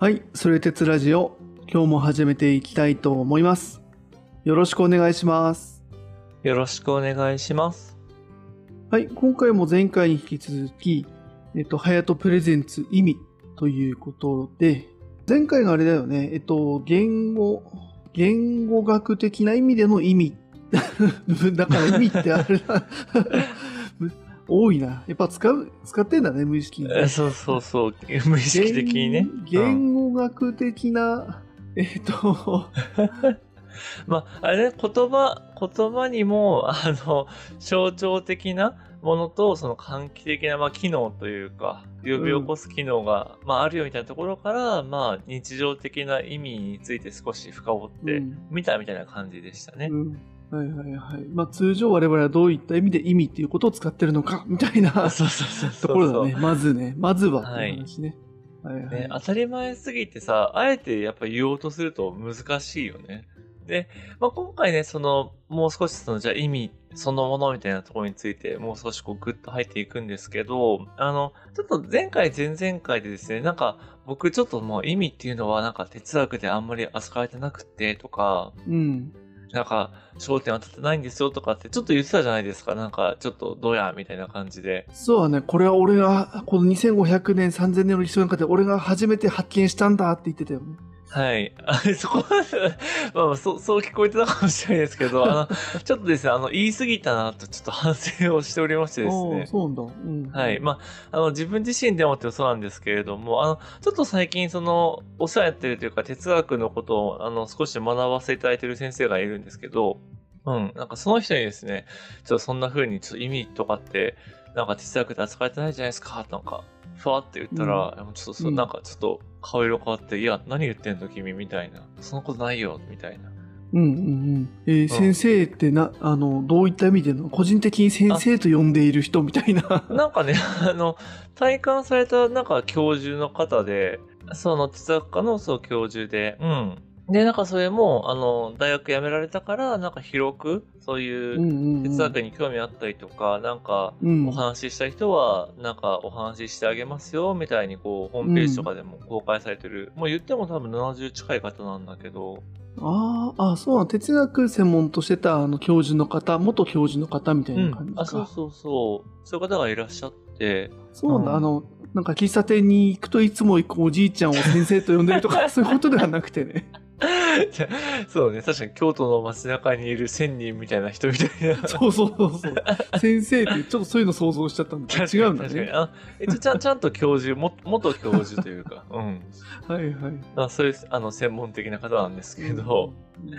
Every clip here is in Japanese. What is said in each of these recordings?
はい、それ鉄ラジオ、今日も始めていきたいと思います。よろしくお願いします。よろしくお願いします。はい、今回も前回に引き続き、えっと、ハヤトプレゼンツ意味ということで、前回があれだよね、えっと、言語、言語学的な意味での意味。だから意味ってあれだ。多いな。やっぱ使う、使ってんだね、無意識に。えそうそうそう、無意識的にね。言語学的な、えっと、まあ、あれね、言葉、言葉にも、あの、象徴的なものと、その喚起的な、まあ、機能というか、呼び起こす機能が、まあ、あるよみたいなところから、まあ、日常的な意味について少し深掘ってうんみたみたいな感じでしたね。うんはいはいはい。まあ通常我々はどういった意味で意味っていうことを使ってるのかみたいな そうそうそうそう。ところだね。まずね。まずはっていう話ね。はいはい。ね、当たり前すぎてさ、あえてやっぱ言おうとすると難しいよね。で、まあ、今回ね、その、もう少しその、じゃあ意味そのものみたいなところについて、もう少しこうグッと入っていくんですけど、あの、ちょっと前回、前々回でですね、なんか、僕ちょっともう意味っていうのはなんか哲学であんまり扱えてなくてとか、うん。なんか、焦点当たってないんですよとかってちょっと言ってたじゃないですか。なんか、ちょっとどうやみたいな感じで。そうだね、これは俺が、この2500年、3000年の歴史の中で俺が初めて発見したんだって言ってたよね。はい。あ そこまで、まあまあ、そう、そう聞こえてたかもしれないですけど、あの、ちょっとですね、あの、言い過ぎたなと、ちょっと反省をしておりましてですああ、ね。そうなんだ。うん。はい。まあ、あの、自分自身でもってそうなんですけれども、あの、ちょっと最近、その、お世話やってるというか、哲学のことを、あの、少し学ばせていただいてる先生がいるんですけど、うん、なんかその人にですね、ちょっとそんな風に、ちょっと意味とかって、なんか哲学で扱えてないじゃないですか、なんか、ふわって言ったら、うちょっとそ、うんなんかちょっと顔色変わって、いや、何言ってんの君みたいな。そんなことないよ、みたいな。うんうんうん。えー先生ってな、あの、どういった意味での、個人的に先生と呼んでいる人みたいな。なんかね、あの、体感された、なんか教授の方で、その哲学科のそう教授で、うん。で、なんかそれも、あの、大学辞められたから、なんか広く、そういううんうんうん。哲学に興味あったりとか、なんか、うんお話しした人は、なんかお話ししてあげますよ、みたいに、こう、ホームページとかでも公開されてる。もう言っても多分70近い方なんだけど、ああ、あそうなの。哲学専門としてたあの教授の方、元教授の方みたいうんな感じ。か。あ、そうそうそう。そういう方がいらっしゃって、そうなんだ、うんあの、なんか喫茶店に行くといつも行くおじいちゃんを先生と呼んでるとか、そういうことではなくてね。そうね、確かに京都の街中にいる千人みたいな人みたいな。そうそうそうそう。先生ってちょっとそういうの想像しちゃったんだ違うんだね。あ一応ちゃん ちゃんと教授、も元教授というか、うん。はいはい。あそういうあの専門的な方なんですけど、うん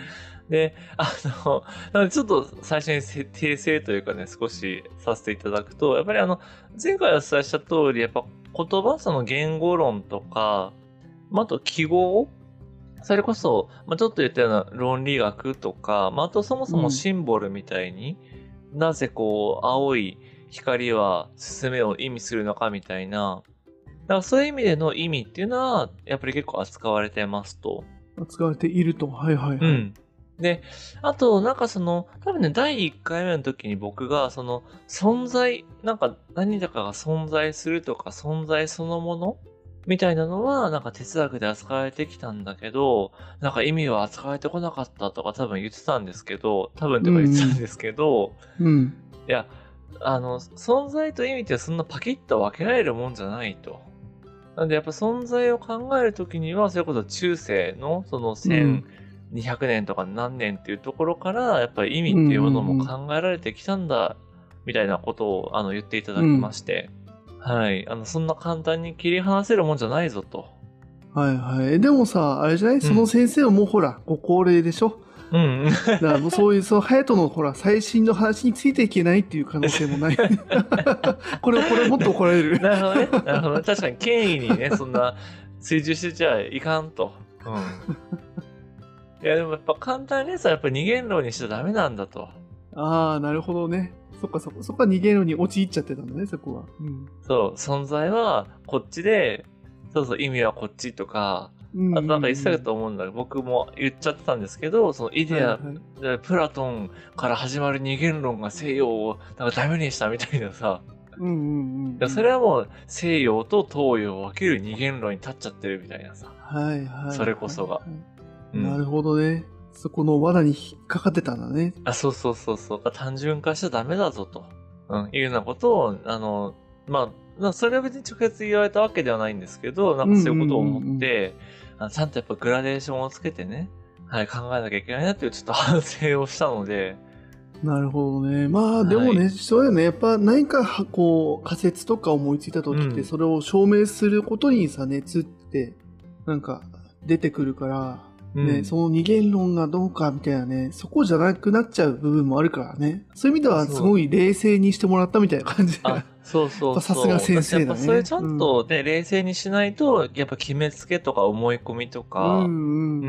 で、あの、なのでちょっと最初にせ訂正というかね、少しさせていただくと、やっぱりあの、前回お伝えした通り、やっぱ言葉、その言語論とか、まあ、あと記号それこそ、まあ、ちょっと言ったような論理学とか、まあ、あとそもそもシンボルみたいに、なぜこう、青い光は進めを意味するのかみたいな、だからそういう意味での意味っていうのは、やっぱり結構扱われてますと。使われていると。はいはいはい。うん。で、あと、なんかその、多分ね、第1回目の時に僕が、その、存在、なんか何だかが存在するとか、存在そのものみたいなのは、なんか哲学で扱われてきたんだけど、なんか意味は扱われてこなかったとか多分言ってたんですけど、多分とか言ってたんですけど、うん。いや、あの、存在と意味ってそんなパキッと分けられるもんじゃないと。なんでやっぱ存在を考えるときには、それこそ中世のその1200年とか何年っていうところから、やっぱり意味っていうものも考えられてきたんだ、みたいなことをあの言っていただきまして、はい。あの、そんな簡単に切り離せるもんじゃないぞと。はいはい。でもさ、あれじゃない？その先生はもうほら、ご高齢でしょ？うん。だからもうそういう、その、隼人のほら、最新の話についていけないっていう可能性もない。これ、これもっと怒られる。なるほどね。なるほど。確かに権威にね、そんな追従してちゃいかんと。うん。いや、でもやっぱ簡単にさ、やっぱ二元論にしちゃダメなんだと。ああ、なるほどね。そっかそこ、そこは逃げるのに陥っちゃってたんだね、そこは。うん。そう、存在はこっちで、そうそう、意味はこっちとか、うんあとなんか言ってたと思うんだけど、僕も言っちゃってたんですけど、そのイデア、はいはいでプラトンから始まる二元論が西洋をなんかダメにしたみたいなさ、うんうんうん。だからそれはもう西洋と東洋を分ける二元論に立っちゃってるみたいなさ。はいはい。それこそがはいうんなるほどね。そこの罠に引っかかってたんだね。あ、そうそうそうそう。単純化しちゃダメだぞと。うん、いうようなことを、あの、まあ、まあそれは別に直接言われたわけではないんですけど、なんかそういうことを思って、あちゃんとやっぱグラデーションをつけてね、はい、考えなきゃいけないなっていうちょっと反省をしたので、なるほどね。まあでもね、はそうだよね。やっぱ何かはこう仮説とか思いついた時って、うんそれを証明することにさ、熱ってなんか出てくるから、ね、うんその二元論がどうかみたいなね、そこじゃなくなっちゃう部分もあるからね。そういう意味ではすごい冷静にしてもらったみたいな感じあ、そうそうそう。さすが先生だねそれちゃんとね、冷静にしないと、やっぱ決めつけとか思い込みとか、うんうんうんう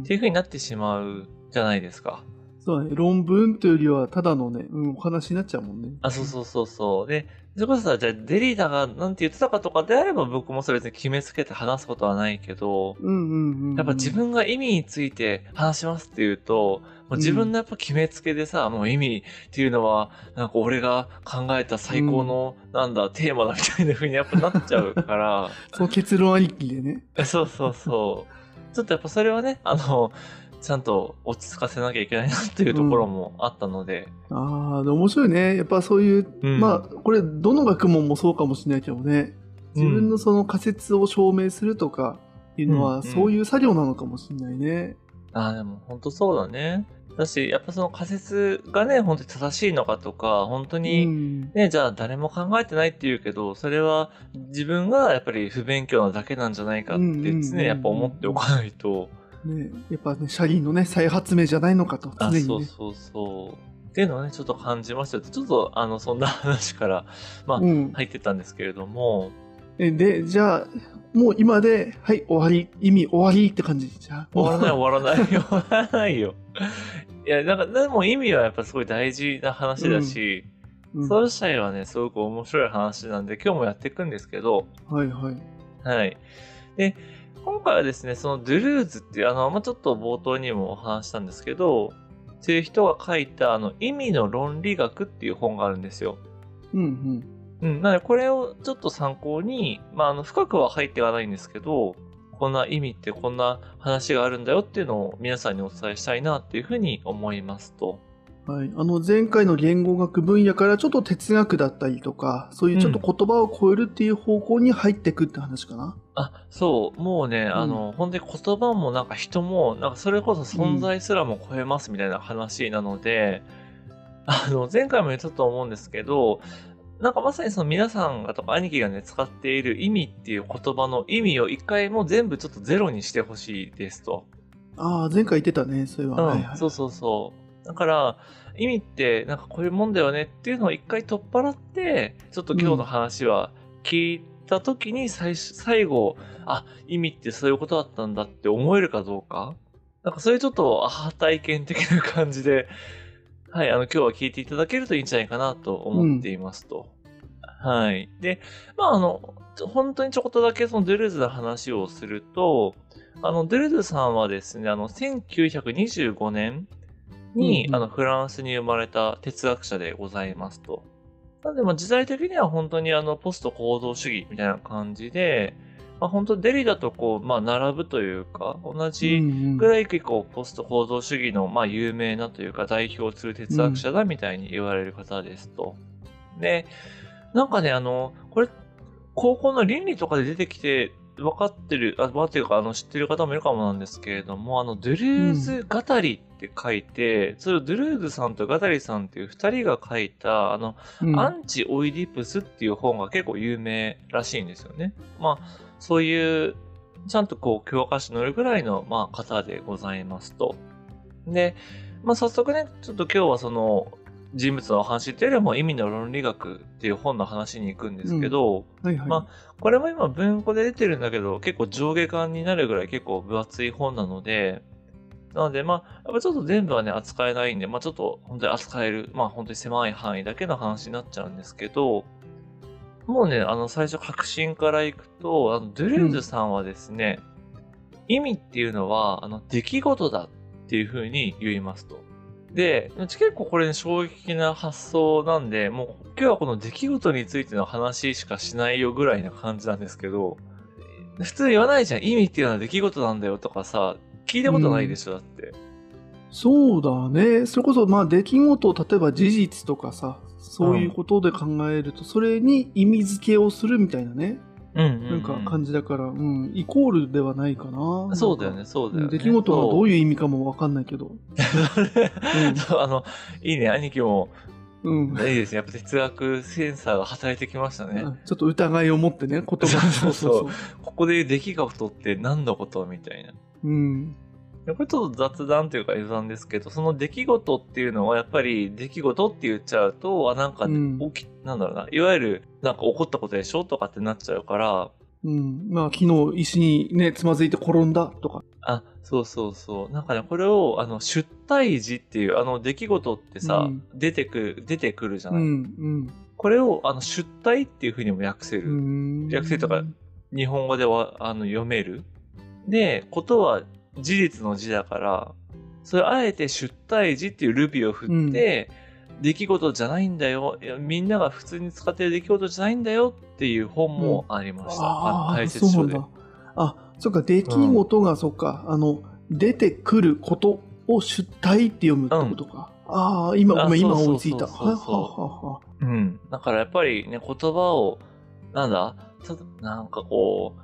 んっていう風になってしまうじゃないですか。そうだね。論文というよりは、ただのね、うん、お話になっちゃうもんね。あ、そうそうそうそう。で、それこそさ、じゃあデリーダがなんて言ってたかとかであれば僕もそれ別に決めつけて話すことはないけど、うんうんうん。やっぱ自分が意味について話しますっていうと、もう自分のやっぱ決めつけでさ、もう意味っていうのは、なんか俺が考えた最高の、なんだ、テーマだみたいな風にやっぱなっちゃうから、その結論ありきでね。え そうそうそう。ちょっとやっぱそれはね、あの、ちゃんと落ち着かせなきゃいけないなっていうところもあったので、ああ、でも面白いね。やっぱそういう、うんまあ、これ、どの学問もそうかもしれないけどね。自分のその仮説を証明するとかいうのは、うんうんそういう作業なのかもしれないね。ああ、でも本当そうだね。だし、やっぱその仮説がね、本当に正しいのかとか、本当うに、ん。ね、じゃあ誰も考えてないって言うけど、それは自分がやっぱり不勉強なだけなんじゃないかってうんうんうんうん常にやっぱ思っておかないと、ね、やっぱね、車輪のね、再発明じゃないのかと、常あ、にね。そうそうそう。っていうのをね、ちょっと感じましたちょっと、あの、そんな話から、まあ、うん入ってたんですけれども、えで、じゃあ、もう今で、はい、終わり、意味終わりって感じ？じゃあ、終わらない 終わらない 終わらないよ。いや、なんか、でも意味はやっぱすごい大事な話だし、うんそれ自体はね、すごく面白い話なんで、今日もやっていくんですけど、はいはい。はい。で、今回はですね、そのドゥルーズっていう、あの、まあ、ちょっと冒頭にもお話ししたんですけど、っていう人が書いた、あの、意味の論理学っていう本があるんですよ。うんうん。なので、これをちょっと参考に、まあ、あの、深くは入ってはないんですけど、こんな意味ってこんな話があるんだよっていうのを皆さんにお伝えしたいなっていうふうに思いますと。うん。はい。あの、前回の言語学分野からちょっと哲学だったりとか、そういうちょっと言葉を超えるっていう方向に入ってくって話かな？あ、そう、もうね、あの、本当に言葉もなんか人も、なんかそれこそ存在すらも超えますみたいな話なので、あの、前回も言ったと思うんですけど、なんかまさにその皆さんがとか兄貴がね、使っている意味っていう言葉の意味を一回もう全部ちょっとゼロにしてほしいですと。ああ、前回言ってたね、それは。うん、はいはい。そうそうそう。だから、意味ってなんかこういうもんだよねっていうのを一回取っ払って、ちょっと今日の話は聞いた時に最初最後、あ、意味ってそういうことだったんだって思えるかどうか。なんかそういうちょっとアハ体験的な感じで、はい、あの今日は聞いていただけるといいんじゃないかなと思っていますと。はい。で、まああの、本当にちょこっとだけそのドゥルーズの話をすると、あの、ドゥルーズさんはですね、あの、1925年に、うんうんあの、フランスに生まれた哲学者でございますと。なので、まあ、時代的には本当にあの、ポスト行動主義みたいな感じで、まあ、本当デリだとこう、まあ、並ぶというか、同じぐらい結構ポスト行動主義の、まあ、有名なというか、代表する哲学者だみたいに言われる方ですと。で、なんかね、あの、これ、高校の倫理とかで出てきて、分かってる、あ、分かってるか、あの、知ってる方もいるかもなんですけれども、あの、ドゥルーズ語りって書いて、それをドゥルーズさんとガタリさんっていう二人が書いた、あの、うん、アンチ・オイディプスっていう本が結構有名らしいんですよね。まあ、そういう、ちゃんとこう、教科書に載るぐらいの、まあ、方でございますと。で、まあ、早速ね、ちょっと今日はその、人物のお話っていうよりも意味の論理学っていう本の話に行くんですけど、はいはい。まこれも今文庫で出てるんだけど、結構上下巻になるぐらい結構分厚い本なので、なので、まあ、やっぱちょっと全部はね、扱えないんで、まあちょっと本当に扱える、まあ本当に狭い範囲だけの話になっちゃうんですけど、もうね、あの最初確信からいくと、あのドゥルーズさんはですね、意味っていうのは、あの、出来事だっていうふうに言いますと。で、結構これ、ね、衝撃的な発想なんで、もう今日はこの出来事についての話しかしないよぐらいな感じなんですけど、普通言わないじゃん。意味っていうのは出来事なんだよとかさ、聞いたことないでしょ、だって。そうだね。それこそ、まあ、出来事、例えば事実とかさ、そういうことで考えると、うん、それに意味付けをするみたいなね。うんうんうん、なんか感じだから、うん、イコールではないかな。そうだよね、そうだよね。出来事はどういう意味かもわかんないけど。うん、あの、いいね、兄貴も、うん。いいですね。やっぱ哲学センサーが働いてきましたね。ちょっと疑いを持ってね、言葉そうそうそう。ここで出来事って何のこと？みたいな。うん。これちょっと雑談というか余談ですけど、その出来事っていうのはやっぱり出来事って言っちゃうと、あ、なんか起き、うん、なんだろうな、いわゆるなんか起こったことでしょとかってなっちゃうから、うん。まあ、昨日石にね、つまずいて転んだとか。あ、そうそうそう。なんかね、これを、あの、出退時っていう、あの、出来事ってさ、うん、出てくる、出てくるじゃない。うん、うん。これを、あの、出退っていうふうにも訳せる。訳せるとか、日本語では、あの、読める。で、ことは事実の字だから、それあえて出退時っていうルビを振って、うん出来事じゃないんだよ。みんなが普通に使ってる出来事じゃないんだよっていう本もありました。うん、あ解説書で。あ、そっか、出来事が、うん、そっか、あの、出てくることを出体って読むってことか。うん、ああ、今、ご今追いついた。うん。だからやっぱりね、言葉を、なんだ、なんかこう、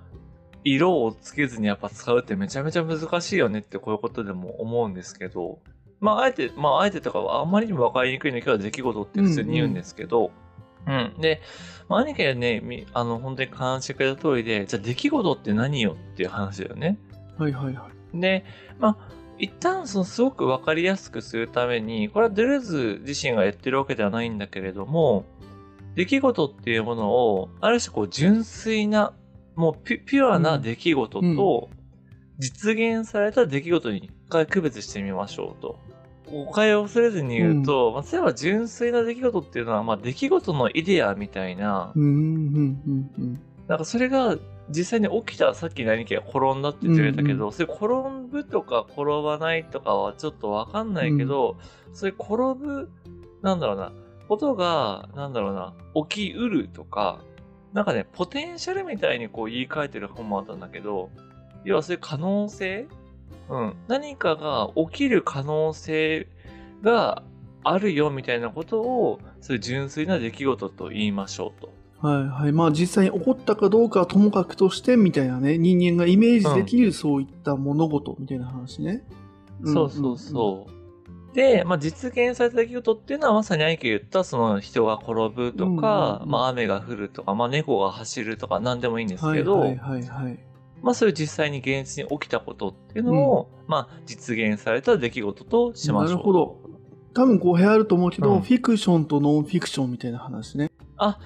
色をつけずにやっぱ使うってめちゃめちゃ難しいよねってこういうことでも思うんですけど、まあ、あえて、まあ、あえてとか、あんまりにも分かりにくいの今日は出来事って普通に言うんですけど、うん、うんうん、で、まあ、兄貴はね、あの、本当に監視くれた通りで、じゃあ出来事って何よっていう話だよね。はいはいはい。で、まあ、一旦そのすごく分かりやすくするために、これはドゥルーズ自身がやってるわけではないんだけれども、出来事っていうものを、ある種こう純粋な、もうピュアな出来事と、実現された出来事に一回区別してみましょうと。誤解を恐れずに言うと、うん、まあ、例えば純粋な出来事っていうのは、まあ、出来事のイデアみたいな、うんうんうんうん、なんかそれが実際に起きた、さっき何かが転んだって言ってくれたけど、うんうん、それ転ぶとか転ばないとかはちょっとわかんないけど、うん、それ転ぶ、なんだろうな、ことが、なんだろうな、起きうるとか、なんかね、ポテンシャルみたいにこう言い換えてる本もあったんだけど、要はそういう可能性？うん、何かが起きる可能性があるよみたいなことを、そういう純粋な出来事と言いましょうと。はいはい。まあ実際に起こったかどうかはともかくとしてみたいなね、人間がイメージできるそういった物事みたいな話ね。うん、そうそうそう。で、まあ、実現された出来事っていうのはまさにアイケ言ったその人が転ぶとか、まあ雨が降るとか、まあ猫が走るとか何でもいいんですけど、はいはいはい、はい。まあそういう実際に現実に起きたことっていうのを、うん、まあ実現された出来事としましょう。なるほど。多分語弊あると思うけど、うん、フィクションとノンフィクションみたいな話ね。あ、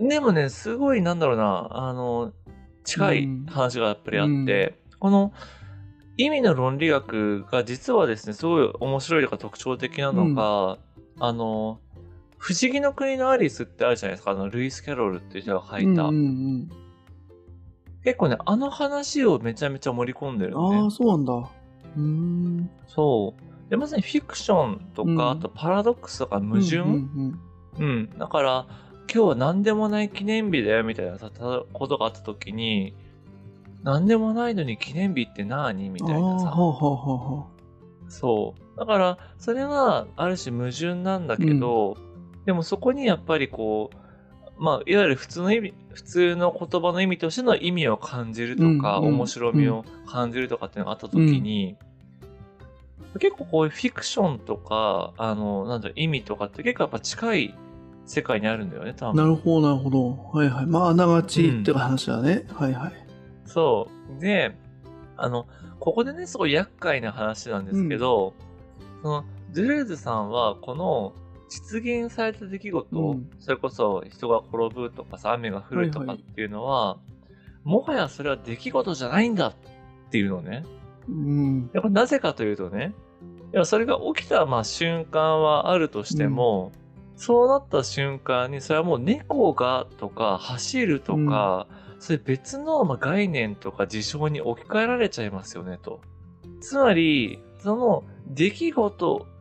でもね、すごいなんだろうな、あの、近い話がやっぱりあって、うん、この意味の論理学が実はですね、すごい面白いとか特徴的なのが、あの、不思議の国のアリスってあるじゃないですか、あの、ルイス・キャロルっていう人が書いた。うんうんうん結構ね、あの話をめちゃめちゃ盛り込んでるね。ああ、そうなんだ。うん。そう。で、まさにフィクションとか、うん、あとパラドックスとか矛盾、うん、うん、だから、今日は何でもない記念日だよみたいなことがあった時に、何でもないのに記念日って何みたいなさ。ほうほうほうほうそう。だから、それはある種矛盾なんだけど、うん、でもそこにやっぱりこう、まあ、いわゆる普通の意味、普通の言葉の意味としての意味を感じるとか、うんうん、面白みを感じるとかっていうのがあったときに、うん、結構こういうフィクションとか、あの、なんだ意味とかって結構やっぱ近い世界にあるんだよね、多分。なるほど、なるほど。はいはい。まあ、あながちって話だね。うん、はいはい。そう。で、あの、ここでね、すごい厄介な話なんですけど、うん、その、ズルーズさんは、この、実現された出来事、うん、それこそ人が転ぶとかさ、雨が降るとかっていうのは、はいはい、もはやそれは出来事じゃないんだっていうのね。うん。やっぱなぜかというとね、いやそれが起きたまあ瞬間はあるとしても、うん、そうなった瞬間に、それはもう猫がとか走るとか、うん、それ別のまあ概念とか事象に置き換えられちゃいますよねと。つまり、その出来事っ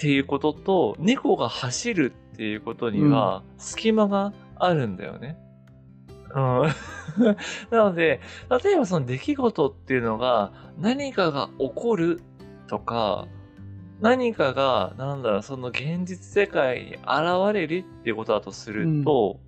っていうことと、猫が走るっていうことには、隙間があるんだよね。うん。なので、例えばその出来事っていうのが、何かが起こるとか、何かが、なんだろう、その現実世界に現れるっていうことだとすると、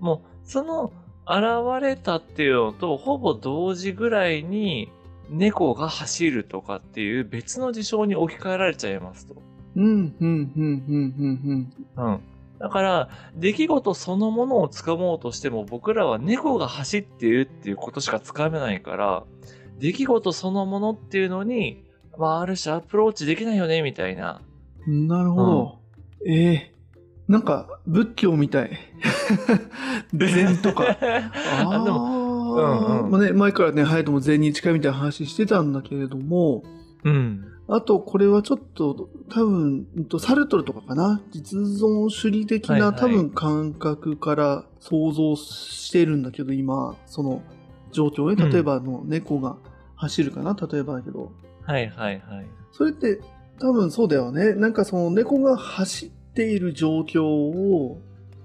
もう、その現れたっていうのと、ほぼ同時ぐらいに、猫が走るとかっていう別の事象に置き換えられちゃいますと。うん、うん、うん、うん、うん、うん。だから、出来事そのものをつかもうとしても、僕らは猫が走っているっていうことしかつかめないから、出来事そのものっていうのに、まあ、ある種アプローチできないよね、みたいな。うん。なるほど。ええなんか、仏教みたい。禅とか。ああでも、もうんうんまあね、前からね、隼人も禅に近いみたいな話してたんだけれども、うん。あと、これはちょっと、多分、サルトルとかかな実存主義的な、はいはい多分感覚から想像してるんだけど、今、その状況ね。うん例えば、あの、猫が走るかな例えばだけど。はいはいはい。それって、多分そうだよね。なんかその猫が走っている状況を、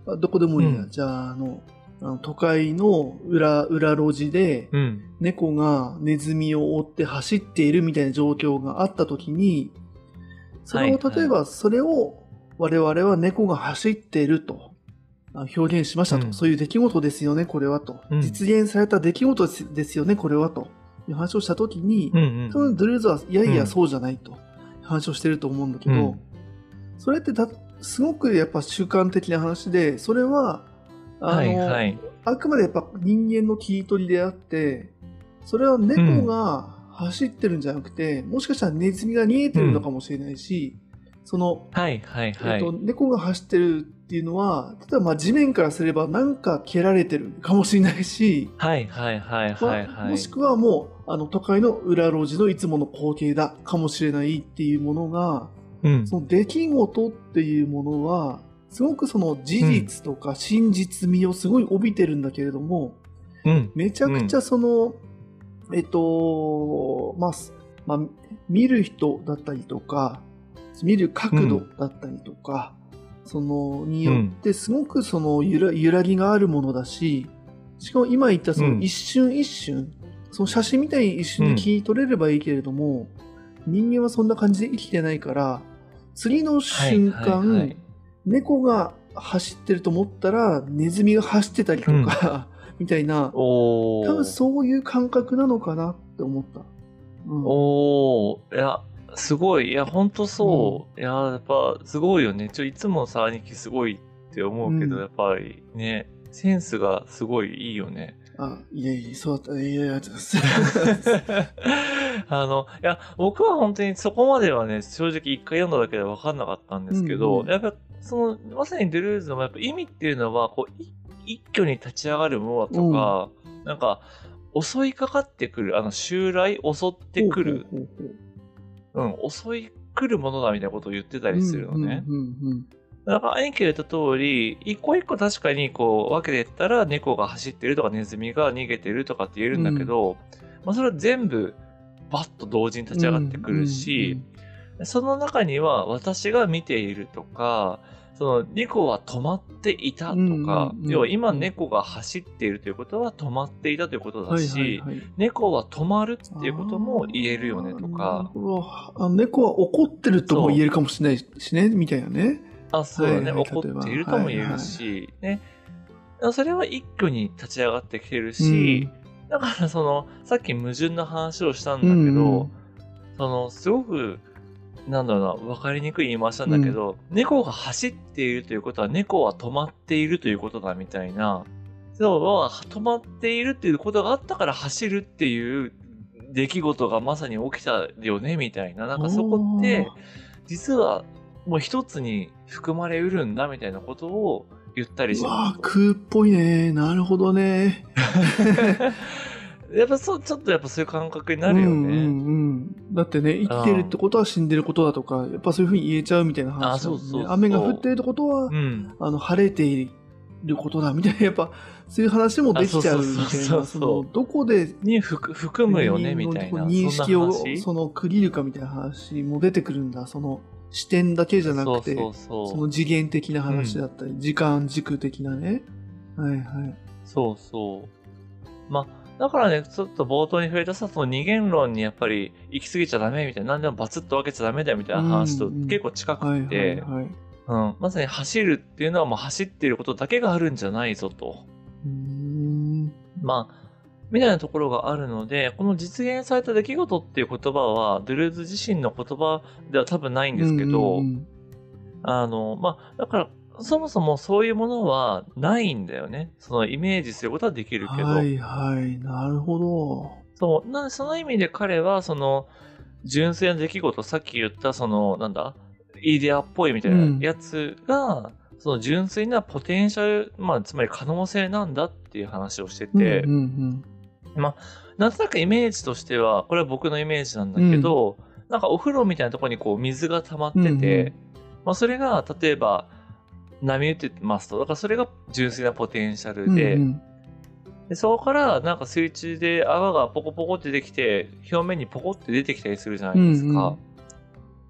あどこでもいいや。うんじゃあ、あの、あの都会の裏、裏路地で、うん。猫がネズミを追って走っているみたいな状況があったときに、それを、例えばそれを我々は猫が走っているとあ表現しましたと、うんそういう出来事ですよね、これはと。うん実現された出来事ですよね、これはと。いう話をしたときに、うんうん。多分ドゥルーズはいやいうやんそうじゃないと話をしてると思うんだけど、うんそれってだすごくやっぱ習慣的な話で、それは、あの、はいはい。あくまでやっぱ人間の切り取りであって、それは猫が走ってるんじゃなくて、もしかしたらネズミが逃げてるのかもしれないし、その、はいはいはい。えっと、猫が走ってるっていうのは、例えばまあ地面からすればなんか蹴られてるかもしれないし、はいはいはいはい。もしくはもう、あの、都会の裏路地のいつもの光景だかもしれないっていうものが、うん。その出来事っていうものは、すごくその事実とか真実味をすごい帯びてるんだけれども、うん。めちゃくちゃその、えっと、まあ、すまあ、見る人だったりとか、見る角度だったりとか、その、によってすごくその揺ら揺らぎがあるものだし、しかも今言ったその一瞬一瞬、その写真みたいに一瞬で切り取れればいいけれども、人間はそんな感じで生きてないから、次の瞬間、はいはいはい猫が走ってると思ったら、ネズミが走ってたりとか、みたいな。多分そういう感覚なのかなって思った。うん、おー、いや、すごい。いや、ほんとそう。いや、やっぱ、すごいよね。ちょ、いつもさ、兄貴すごいって思うけど、うんやっぱりね、センスがすごいいいよね。あ、いやいや、そうだった。いやいや、あの、いや、僕は本当にそこまではね、正直一回読んだだけで分かんなかったんですけど、うんうん。やっぱ、その、まさにドゥルーズのやっぱ意味っていうのは、こう、い一挙に立ち上がるものだとか、なんか、襲いかかってくる、あの、襲来、襲ってくる、ほうん、襲い来るものだみたいなことを言ってたりするのね。うんうんうんだから、兄貴が言った通り、一個一個確かにこう分けてったら、猫が走ってるとか、ネズミが逃げてるとかって言えるんだけど、まあそれは全部、バッと同時に立ち上がってくるし、その中には私が見ているとか、その猫は止まっていたとか、うんうんうん要は今猫が走っているということは止まっていたということだし、はいはいはい。猫は止まるっていうことも言えるよねとか、猫は怒ってるとも言えるかもしれないしね、みたいなね。あ、そうだね、はいはい怒っているとも言えるし、ね。それは一挙に立ち上がってきてるし、だからその、さっき矛盾の話をしたんだけど、うん。うんその、すごく、なんだろうな、わかりにくい言い回しなんだけど、猫が走っているということは、猫は止まっているということだみたいな、そうは止まっているっていうことがあったから走るっていう出来事がまさに起きたよね、みたいな。なんかそこって、実はもう一つに含まれうるんだみたいなことを言ったりします。空っぽいね。なるほどね。やっぱそう、ちょっとやっぱそういう感覚になるよね。うんうんうん、だってね、生きてるってことは死んでることだとか、やっぱそういうふうに言えちゃうみたいな話ねあそうそう雨が降ってるってことは、うん。あの晴れていることだみたいな、やっぱそういう話もできちゃうみたいな、そのどこでに含含むよね、みたいな。認識をその区切るかみたいな話も出てくるんだ。その視点だけじゃなくて、そうそうその次元的な話だったり、時間軸的なね。はいはい。そうそう。まあ、だからね、ちょっと冒頭に触れたさ、その二元論にやっぱり行き過ぎちゃダメみたいな、何でもバツッと分けちゃダメだよみたいな話とうんうん結構近はいくて、まさに走るっていうのはもう走っていることだけがあるんじゃないぞと。うーん。まあ、みたいなところがあるので、この実現された出来事っていう言葉は、ドゥルーズ自身の言葉では多分ないんですけど、うんうんあの、まあ、だから、そもそもそういうものはないんだよね。そのイメージすることはできうんるけど。はいはい。なるほど。そう。なので、その意味で彼は、その、純粋な出来事、さっき言った、その、なんだ、イデアっぽいみたいなやつが、その純粋なポテンシャル、まあ、つまり可能性なんだっていう話をしてて、うんうんなんとなくイメージとしては、これは僕のイメージなんだけど、なんかお風呂みたいなところにこう水が溜まってて、うんうんまあそれが例えば波打ってますと、だからそれが純粋なポテンシャうん。ルで、うんうんでそこからなんか水中で泡がポコポコってできて、表面にポコって出てきたりするじゃないですか。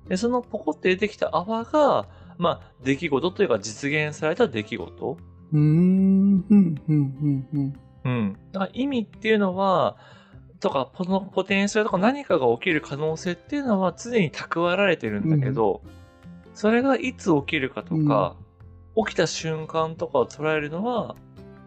で、そのポコって出てきた泡が、まあ出来事というか実現された出来事。うーん。うんうんうんうん。うん。だから意味っていうのは、とか、このポテンシャルとか何かが起きる可能性っていうのは常に蓄えられてるんだけど、それがいつ起きるかとか、起きた瞬間とかを捉えるのは、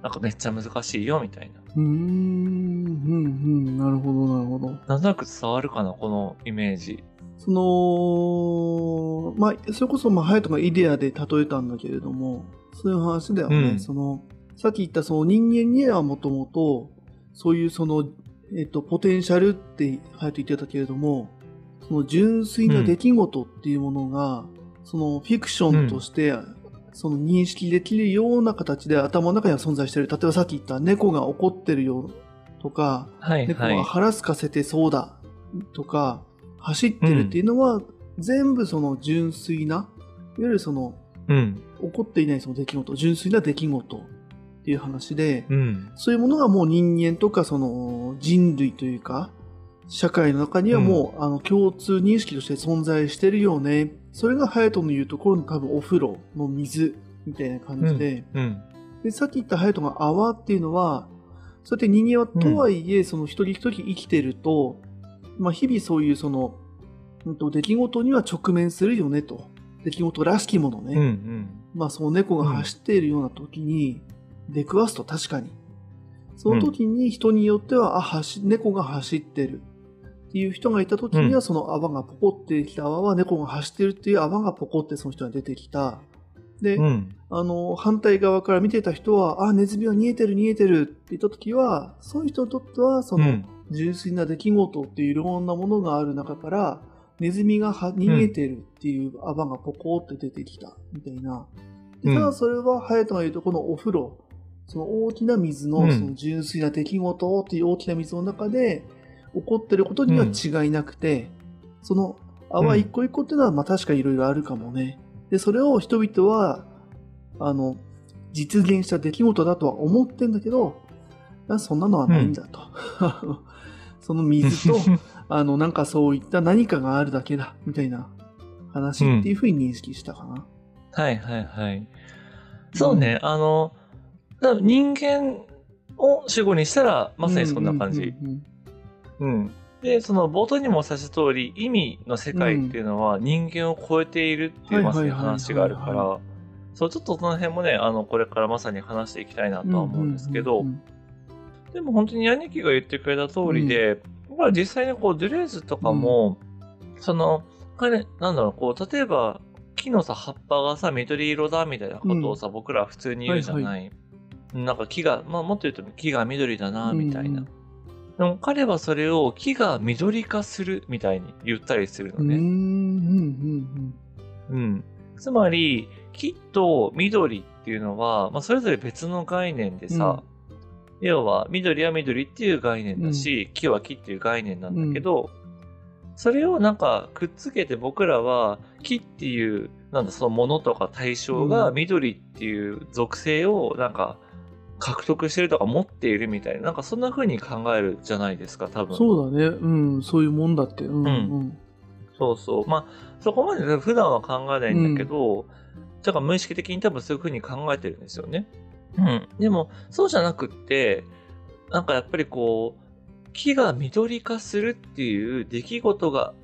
なんかめっちゃ難しいよみたいな。うーん。うんうん。なるほどなるほど。なんとなく伝わるかな、このイメージ。その、まあ、それこそ、まあ、ハヤトがイデアで例えたんだけれども、そういう話だよね。うんその、さっき言ったその人間にはもともと、そういうその、えっと、ポテンシャルってハヤト言ってたけれども、その純粋な出来事っていうものが、そのフィクションとして、その認識できるような形で頭の中には存在している。例えばさっき言った猫が怒ってるよとか、はい猫はい。が腹すかせてそうだとか、走ってるっていうのは、全部その純粋な、いわゆるそのうん。起こっていないその出来事、純粋な出来事っていう話で、うん。そういうものがもう人間とかその人類というか、社会の中にはもう、あの共通認識として存在してるよね。それがハヤトの言うところの多分お風呂の水みたいな感じで、うん。で、さっき言ったハヤトが泡っていうのは、そうやって人間はとはいえ、その一人一人生きてると、まあ日々そういうその、出来事には直面するよねと。出来事らしきものね。うん。うん。まあその猫が走っているような時に出くわすと確かに。その時に人によっては、あ、走、猫が走ってる。っていう人がいた時には、うんその泡がポコってきた泡は猫が走ってるっていう泡がポコってその人が出てきた。で、うん。あの、反対側から見てた人は、あ、ネズミは逃げてる逃げてるって言った時は、そういう人にとっては、その、うん。純粋な出来事っていういろんなものがある中から、ネズミがは逃げてるっていう泡がポコって出てきた、みたいな。でうんただそれは、ハヤトが言うと、このお風呂、その大きな水の、うんその純粋な出来事っていう大きな水の中で、起こってることには違いなくて、その泡一個一個っていうのは、まあ確かいろいろあるかもね。で、それを人々は、あの、実現した出来事だとは思ってんだけど、あそんなのはないんだと。その水と、あの、なんかそういった何かがあるだけだ、みたいな話っていうふうに認識したかな。はいはいはい。そうね、あの、だ人間を主語にしたら、まさにそんな感じ。うんうんうん。で、その冒頭にもおっした通り、意味の世界っていうのは人間を超えているっていうまさに話があるかはいはいはいら、そう、ちょっとその辺もね、あの、これからまさに話していきたいなうんとは思うんですけど。う、んでも本当に兄貴が言ってくれた通りで、まあ実際にこう、ドゥレーズとかも、その、彼、なんだろう、こう、例えば、木のさ、葉っぱがさ、緑色だみたいなことをさ、僕ら普通に言うじゃない。はいなんか木が、まあもっと言うと木が緑だな、みたいな。うん。でも彼はそれを木が緑化するみたいに言ったりするのうん。うん。ね。うん。うん。つまり、木と緑っていうのは、まあそれぞれ別の概念でさ、要は緑は緑っていう概念だし、木は木っていう概念なんだけど、それをなんかくっつけて僕らは木っていう、なんだそのものとか対象がうん。緑っていう属性をなんか獲得してるとか持っているみたいな、なんかそんな風に考えるじゃないですか、多分。そうだね。うん、そういうもんだって。うん、ううんん。そうそう。まあ、そこまで普段は考えないんだけど、だから無意識的に多分そういう風に考えてるんですよね。うん。でも、そうじゃなくって、なんかやっぱりこう、木が緑化するっていう出来事が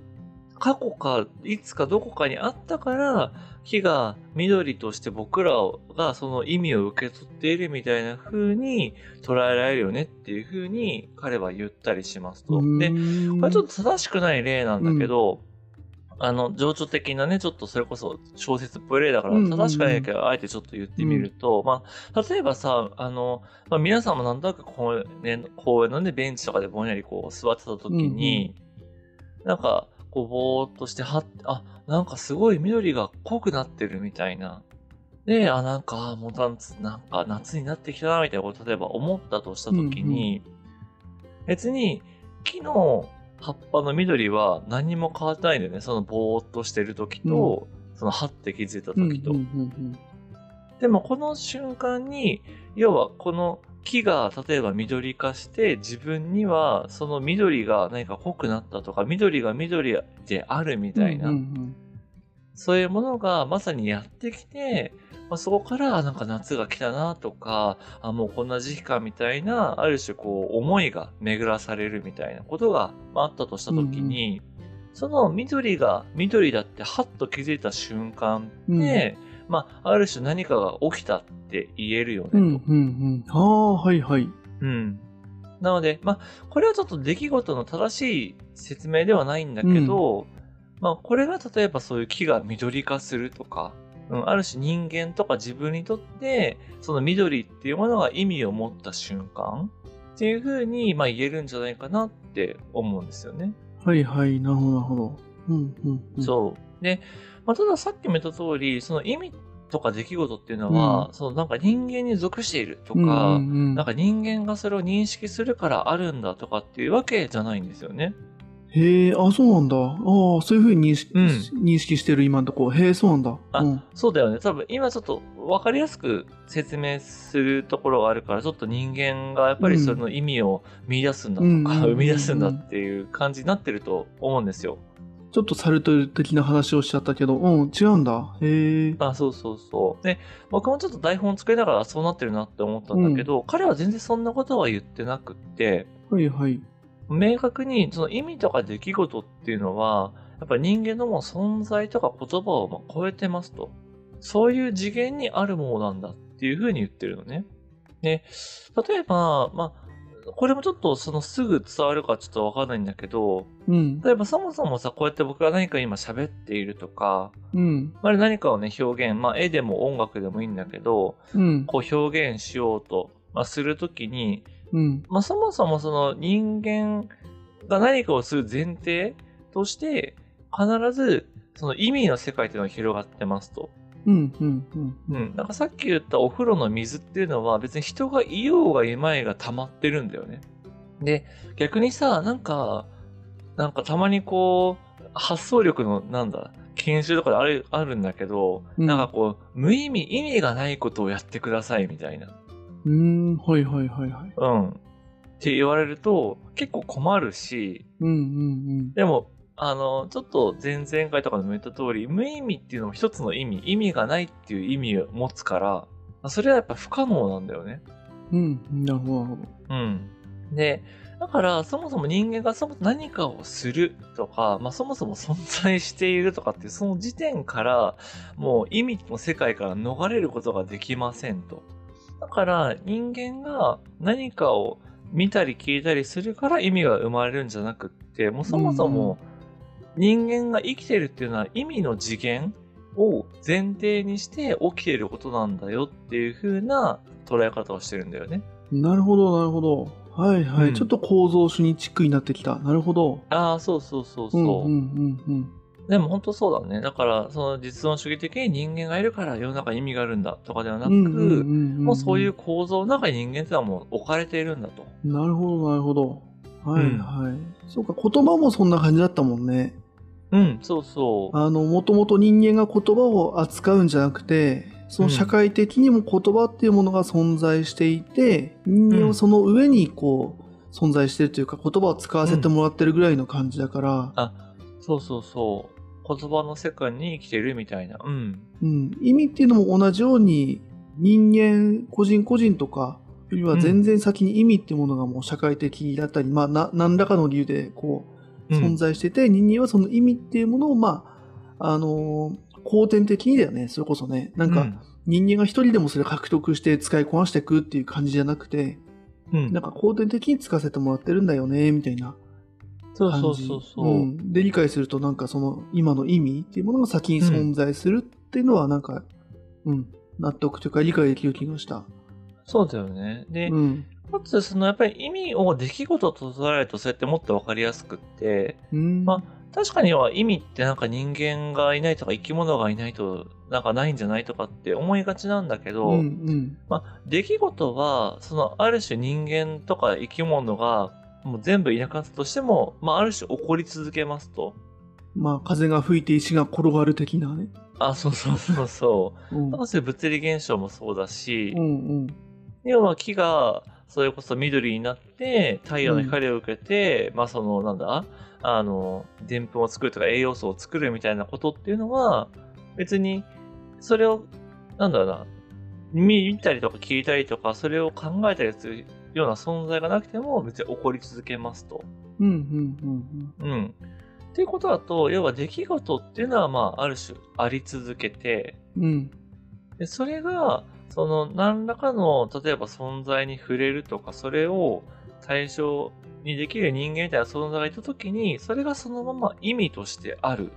過去かいつかどこかにあったから、木が緑として僕らがその意味を受け取っているみたいな風に捉えられるよねっていう風に彼は言ったりしますと。で、これちょっと正しくない例なんだけど、あの、情緒的なね、ちょっとそれこそ小説っぽい例だからうんうんうん。正しくないけど、あえてちょっと言ってみると、まあ、例えばさ、あの、まあ、皆さんもなんとなく公園,、公園のね、ベンチとかでぼんやりこう座ってた時に、なんか、こう、ぼーっとして、はっ、あ、なんかすごい緑が濃くなってるみたいな。で、あ、なんか、あもう夏、なんか夏になってきたな、みたいなこと、例えば思ったとした時に、別に、木の葉っぱの緑は何も変わってないんだよね。そのぼーっとしてる時と、そのはって気づいた時と。うんうんうんでもこの瞬間に、要はこの木が例えば緑化して自分にはその緑が何か濃くなったとか緑が緑であるみたいな、うんうんそういうものがまさにやってきて、まあ、そこからなんか夏が来たなとか、あ、もうこんな時期かみたいな、ある種こう思いが巡らされるみたいなことがまああったとしたときに、その緑が緑だってはっと気づいた瞬間うん。で、まあ、ある種何かが起きたって言えるよねと。うんうんうんああはいはいうん。なので、まあ、これはちょっと出来事の正しい説明ではないんだけど、まあ、これが例えばそういう木が緑化するとか、うん、ある種人間とか自分にとって、その緑っていうものが意味を持った瞬間っていうふうに、まあ、言えるんじゃないかなって思うんですよね。はいはいなるほどなるほどうんうんうんそう。で、まあ、たださっきも言った通り、その意味とか出来事っていうのは、うん。そのなんか人間に属しているとか、うんうんうん。なんか人間がそれを認識するからあるんだとかっていうわけじゃないんですよね。へえあそうなんだ。ああそういうふうに認識,、うん。認識してる今のとこへえそうなんだ。あうん。そうだよね。多分今ちょっと分かりやすく説明するところがあるから、ちょっと人間がやっぱりその意味を見出すんだとか、生み出すんだっていう感じになってると思うんですよ。ちょっとサルトル的な話をしちゃったけどうん違うんだへえあ、そうそうそう。で、僕もちょっと台本を作りながらそうなってるなって思ったんだけど、彼は全然そんなことは言ってなくって、はいはい明確にその意味とか出来事っていうのは、やっぱり人間のもう存在とか言葉をまあ超えてますと。そういう次元にあるものなんだっていうふうに言ってるのね。で、例えば、まあ、これもちょっとそのすぐ伝わるかちょっとわかんないんだけど、うん。例えばそもそもさ、こうやって僕が何か今喋っているとか、うん。まあ、何かをね、表現、まあ、絵でも音楽でもいいんだけど、うん。こう表現しようと、まあ、するときに、うん。まあ、そもそもその人間が何かをする前提として、必ずその意味の世界っていうのが広がってますと。うんうんうんうん。なんかさっき言ったお風呂の水っていうのは別に人がいようがいまいが溜まってるんだよね。で、逆にさ、なんか、なんかたまにこう、発想力の、なんだ、研修とかであるあるんだけど、うんなんかこう、無意味、意味がないことをやってくださいみたいな。うーんはいはいはいはいうん。って言われると結構困るし、うんうんでも、あの、ちょっと前々回とかでも言った通り、無意味っていうのも一つの意味、意味がないっていう意味を持つから、それはやっぱ不可能なんだよね。うんうんなるほどなるほどうん。で、だから、そもそも人間がそも何かをするとか、まあそもそも存在しているとかっていう、その時点から、もう意味の世界から逃れることができませんと。だから、人間が何かを見たり聞いたりするから意味が生まれるんじゃなくって、もうそもそも人間が生きてるっていうのは意味の次元を前提にして起きていることなんだよっていう風な捉え方をしてるんだよね。なるほどなるほど。はいはい、うん。ちょっと構造主にチックになってきた。なるほど。ああ、そうそうそうそう。う。んうんうんうん。でも本当そうだね。だから、その実存主義的に人間がいるから世の中に意味があるんだとかではなく、うんうんうんうんもうそういう構造の中に人間ってのはもう置かれているんだと。なるほどなるほど。はいうん。はい、そうか言葉もそんな感じだったもんねうん、そうそう。あのもともと人間が言葉を扱うんじゃなくてその社会的にも言葉っていうものが存在していて、人間はその上にこう存在してるというか言葉を使わせてもらってるぐらいの感じだから、あ、そうそうそう。言葉の世界に生きてるみたいな。うん。うん。意味っていうのも同じように、人間、個人個人とか、よりは全然先に意味っていうものがもう社会的だったり、まあ、な、何らかの理由で、こう、うん存在してて、人間はその意味っていうものを、まあ、あのー後天的にだよね、それこそね。なんか、人間が一人でもそれ獲得して使いこなしていくっていう感じじゃなくて、うん、うんなんか後天的に使わせてもらってるんだよね、みたいなそう。そうそうそう。ん。で、理解すると、なんかその今の意味っていうものが先に存在するっていうのは、なんか、うん、納得というか理解できる気がした。そうだよね。で、うん。かつ、そのやっぱり意味を出来事と捉えるとそうやってもっとわかりやすくって、うん。ま確かには意味ってなんか人間がいないとか生き物がいないとなんかないんじゃないとかって思いがちなんだけど、うんうん。まあ、出来事は、その、ある種人間とか生き物が、もう全部いなかったとしても、まあ、ある種起こり続けますと。まあ、風が吹いて石が転がる的なね。あ、そうそうそうそう。うん。物理現象もそうだし、うんうん。要は木が、それこそ緑になって、太陽の光を受けて、まあその、なんだあの、でんぷんを作るとか栄養素を作るみたいなことっていうのは、別に、それを、なんだろうな、見たりとか聞いたりとか、それを考えたりするような存在がなくても、別に起こり続けますと。うんうんうんうん。っていうことだと、要は出来事っていうのは、まあ、ある種あり続けて、うん。うん。で、それが、その、何らかの、例えば存在に触れるとか、それを対象にできる人間みたいな存在がいたときに、それがそのまま意味としてある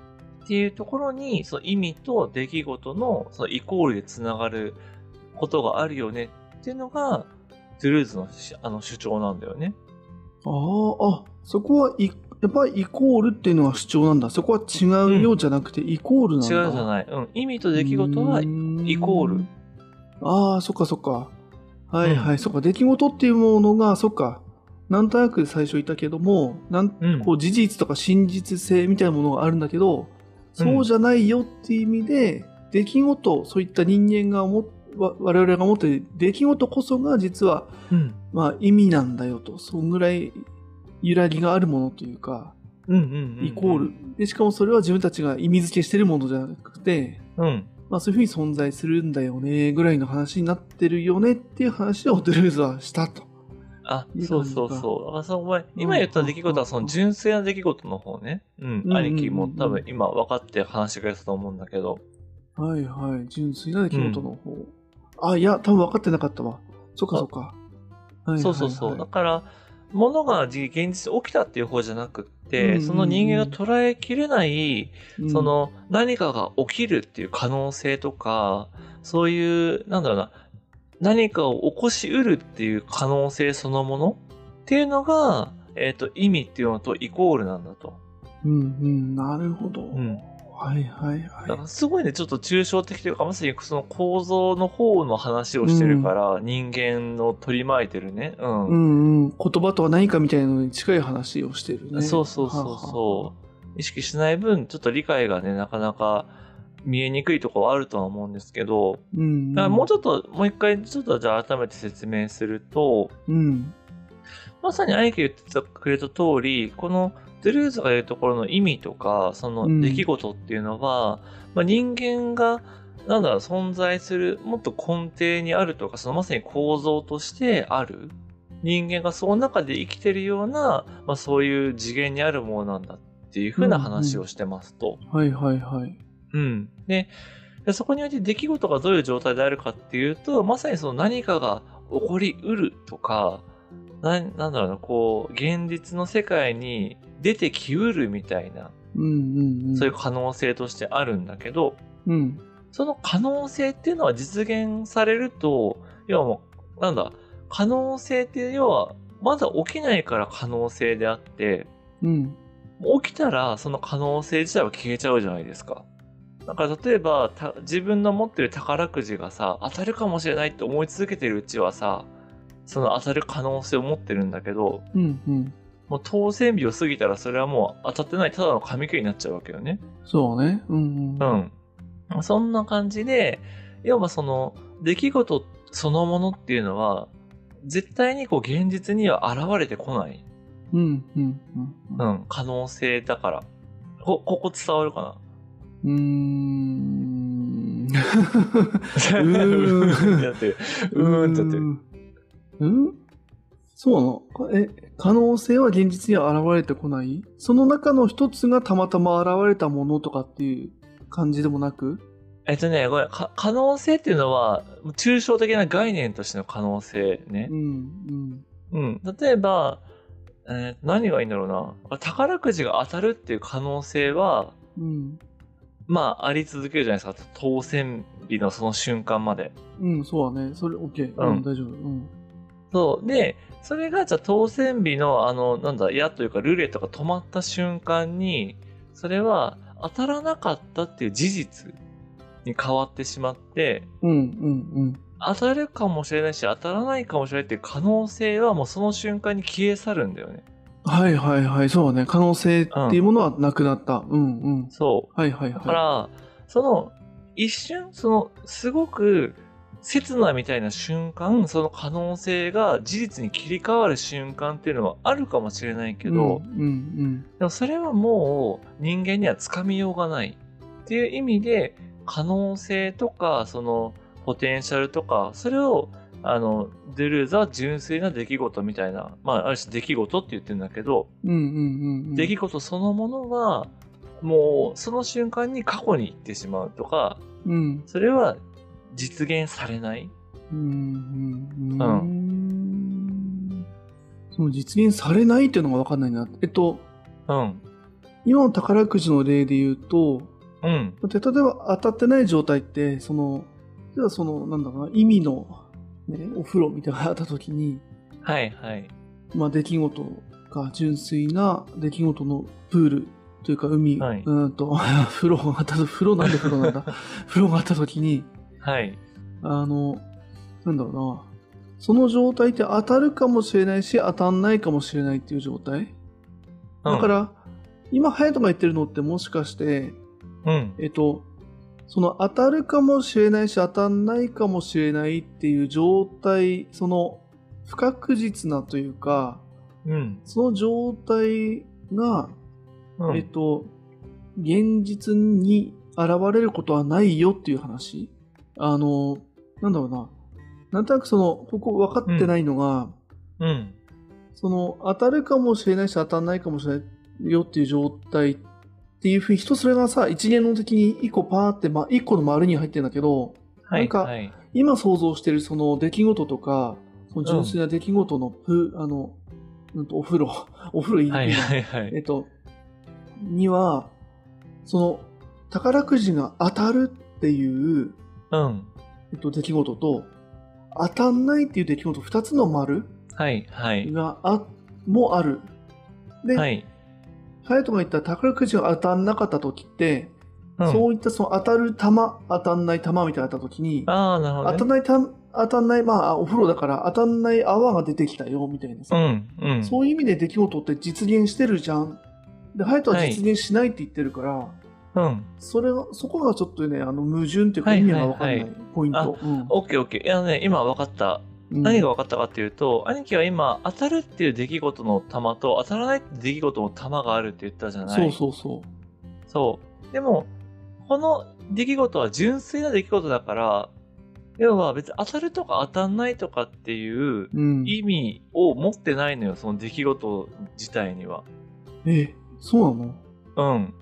っていうところに、その意味と出来事のそのイコールでつながることがあるよねっていうのが、トゥルーズのしあの主張なんだよね。ああ、あ、そこはい、やっぱりイコールっていうのが主張なんだ。そこは違うようじゃなくてイコールなんだ。違うじゃない。うん。意味と出来事はイコール。ああ、そっかそっか。はいはい、そっか。出来事っていうものが、そっか。なんとなく最初言ったけども、なんうんこう事実とか真実性みたいなものがあるんだけど、そうじゃないよっていう意味で、出来事、そういった人間が思っわ我々が思っている出来事こそが実は、うん。まあ意味なんだよと。そんぐらい揺らぎがあるものというか、うんうんうんうん。イコール。で、しかもそれは自分たちが意味付けしてるものじゃなくて、うん。まあそういうふうに存在するんだよね、ぐらいの話になってるよねっていう話をドゥルーズはしたと。あそうそうそう。だからその前今言った出来事はその純粋な出来事の方ね。うん。うん兄貴もうんうん多分今分かって話してくれたと思うんだけど。はいはい。純粋な出来事の方。あ、いや、多分分かってなかったわ。そっかそっか。はいはいはいそうそうそう。だから、物がじ現実に起きたっていう方じゃなくって、うんうんうんその人間が捉えきれない、うんそ、の何かが起きるっていう可能性とか、そういう、なんだろうな、何かを起こしうるっていう可能性そのものっていうのが、えっ、と、意味っていうのとイコールなんだと。うんうん、なるほど。うん。はいはいだかはらすごいね、ちょっと抽象的というか、まさにその構造の方の話をしてるから、人間の取り巻いてるね。うい。ん。うんうん。言葉とは何かみたいなのに近い話をしてるね。そうそうそうそう。意識しない分、ちょっと理解がね、なかなか見えにくいところはあるとは思うんですけど、う。うん。だからもうちょっと、もう一回、ちょっとじゃあ改めて説明すると、うん。まさにアイケ言ってくれた通り、このドゥルーズが言うところの意味とか、その出来事っていうのは、まあ、人間が、なんだろう、存在する、もっと根底にあるとか、そのまさに構造としてある。人間がその中で生きてるような、まあそういう次元にあるものなんだっていうふうな話をしてますと。はいはいはい。うん。で、でそこにおいて出来事がどういう状態であるかっていうと、まさにその何かが起こりうるとか、ななんだろうな、こう、現実の世界に出てきうるみたいな。そういう可能性としてあるんだけど、うん。その可能性っていうのは実現されると、要はもう、なんだ、可能性って要は、まだ起きないから可能性であって、うん。起きたらその可能性自体は消えちゃうじゃないですか。だから例えばた自分の持ってる宝くじがさ当たるかもしれないって思い続けてるうちはさその当たる可能性を持ってるんだけどうんうん。もう当選日を過ぎたらそれはもう当たってないただの紙切れになっちゃうわけよね。そうね。うんう。ん。そんな感じで要はその出来事そのものっていうのは絶対にこう現実には現れてこない、うんうんうん。うん、可能性だから。こ、ここ伝わるかな？うーん。うーんってやってる。うーんってやってる。うん？そうなのえ、可能性は現実には現れてこない？その中の一つがたまたま現れたものとかっていう感じでもなく？えっとね、これ、か可能性っていうのは、抽象的な概念としての可能性ねう。ん、うん。例えば、えー何がいいんだろうな。宝くじが当たるっていう可能性は、うん。うん。まあ、あり続けるじゃないですか。当選日のその瞬間まで。うん、そうだね。それ、OK。うんうん、大丈夫。うん。そう。で、それが、じゃあ当選日の、あの、なんだ、矢というか、ルーレットが止まった瞬間に、それは当たらなかったっていう事実に変わってしまって、うん、うん、当たるかもしれないし、当たらないかもしれないっていう可能性はもうその瞬間に消え去るんだよね。うん。はいはいはい。そうだね。可能性っていうものはなくなった。うん、うん。そう。はいはいだかはら、その、一瞬、その、すごく、刹那みたいな瞬間、その可能性が事実に切り替わる瞬間っていうのはあるかもしれないい。けど、うん、うん、でもそれはもう人間にはつかみようがないっていう意味で、可能性とか、その、ポテンシャルとか、それを、あの、ドゥルーザ純粋な出来事みたいな、まあ、ある種出来事って言ってるんだけど、うん。うん、うん、うん。出来事そのものは、もうその瞬間に過去に行ってしまうとか、うん。それは実現されない？うん、うん、うん。その実現されないっていうのが分かんないな。えっと、うん。今の宝くじの例で言うと、うん。だって例えば当たってない状態って、その、じゃあその、なんだろうな、意味の、ね、お風呂みたいなのがあった時に、はいはい。まあ出来事が純粋な出来事のプールというか海、はいうーんと、風呂があった、風呂なんで風呂なんだ 風呂があった時に、はい。あの、なんだろうな、その状態って当たるかもしれないし、当たんないかもしれないっていう状態？だから、今、隼人が言ってるのってもしかして、うん。えっと、その当たるかもしれないし当たんないかもしれないっていう状態、その不確実なというか、うん。その状態が、うん。えっと、現実に現れることはないよっていう話？あの、なんだろうな。なんとなくその、ここ分かってないのが、うん。その、当たるかもしれないし当たんないかもしれないよっていう状態っていうふうに、人それがさ、一元の的に一個パーって、まあ、一個の丸に入ってるんだけど、はい。なんかはい。今想像してるその出来事とか、その純粋な出来事のプ、あの、うんと、お風呂、お風呂いい、はいはいはい。えっと、には、その、宝くじが当たるっていう、うん。えっと、出来事と、当たんないっていう出来事、二つの丸はいはい。があ、もある。で、はい。隼人が言った宝くじが当たんなかった時って、うんそういったその当たる玉、当たんない玉みたいなのあった時に、ああ、なるほど、ね。当たんないた当たんない、まあ、お風呂だから当たんない泡が出てきたよ、みたいなさ。うん。うん。そういう意味で出来事って実現してるじゃん。で、隼人は実現しないって言ってるから、うん。それが、そこがちょっとね、あの、矛盾っていうかはい意味がわかんないポイント。うんオッケーオッケー。いやね、今分かった。うん何が分かったかっていうと、兄貴は今、当たるっていう出来事の玉と、当たらないって出来事の玉があるって言ったじゃないそうそうそそう。でも、この出来事は純粋な出来事だから、要は別に当たるとか当たんないとかっていうう。うん。意味を持ってないのよ、その出来事自体には。え、そうなの？うん。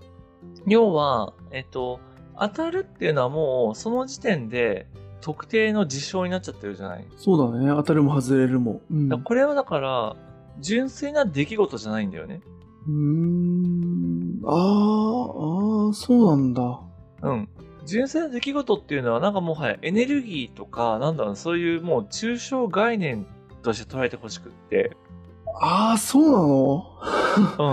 要は、えっと、当たるっていうのはもう、その時点で特定の事象になっちゃってるじゃない？そうだね。当たるも外れるも。うん。これはだから、純粋な出来事じゃないんだよね。ーん。あー、あー、そうなんだ。うん。純粋な出来事っていうのは、なんかもはやエネルギーとか、なんだろう、そういうもう抽象概念として捉えてほしくって。あー、そうなの？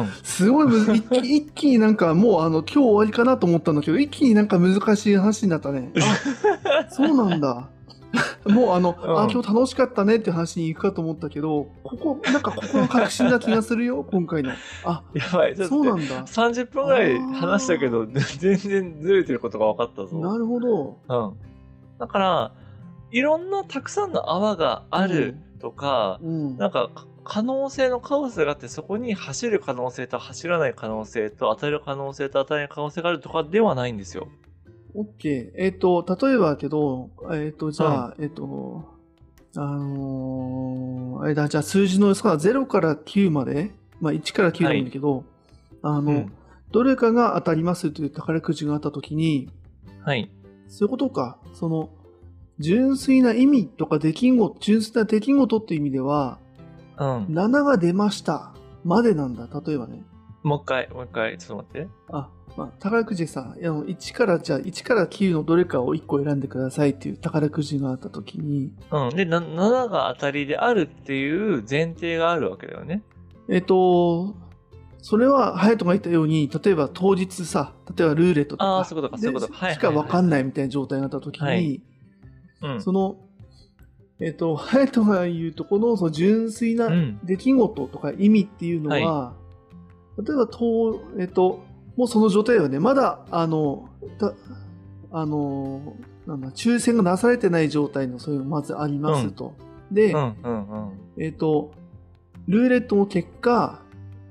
うん。すごいむず一気一気になんかもうあの今日終わりかなと思ったんだけど一気になんか難しい話になったね。あそうなんだ。もうあの、うんあ今日楽しかったねって話に行くかと思ったけどここなんかここが確信な気がするよ今回の。あやばい、ちょっとそう。なんだ。30分ぐらい話したけど、全然ずれてることが分かったぞ。なるほど。うん。だから、いろんなたくさんの泡があるとか、うん。なんか、可能性のカオスがあって、そこに走る可能性と走らない可能性と当たる可能性と当たらない可能性があるとかではないんですよ。OK。えっ、と、例えばだけど、えっ、と、じゃあ、えっ、と、あのーあれだ、じゃあ数字のさ、0から9まで、まあ1から9でもいいんだけど、あの、うんどれかが当たりますという宝くじがあったときに、はい。そういうことか。その、純粋な意味とか出来事、純粋な出来事っていう意味では、うん。7が出ました。までなんだ。例えばね。もう一回、もう一回、ちょっと待って。あ、まあ、宝くじでさ、あの1から、じゃあ1から9のどれかを1個選んでくださいっていう宝くじがあったときに、うん。で、な7が当たりであるっていう前提があるわけだよね。えっ、と、それは、ハヤトが言ったように、例えば当日さ、例えばルーレットとか、ああ、そういうことか、そういうことか。はい。しか分かんんないみたいな状態になったときに、はいうん。その、えっ、と、ハヤトが言うとこのその純粋なうん。出来事とか意味っていうのは、例えば、とえっ、と、もうその状態はね、まだ、あの、たあの、なんだ、抽選がなされてない状態のそういうのまずありますと。で、うん、うん、うん。えっ、と、ルーレットの結果、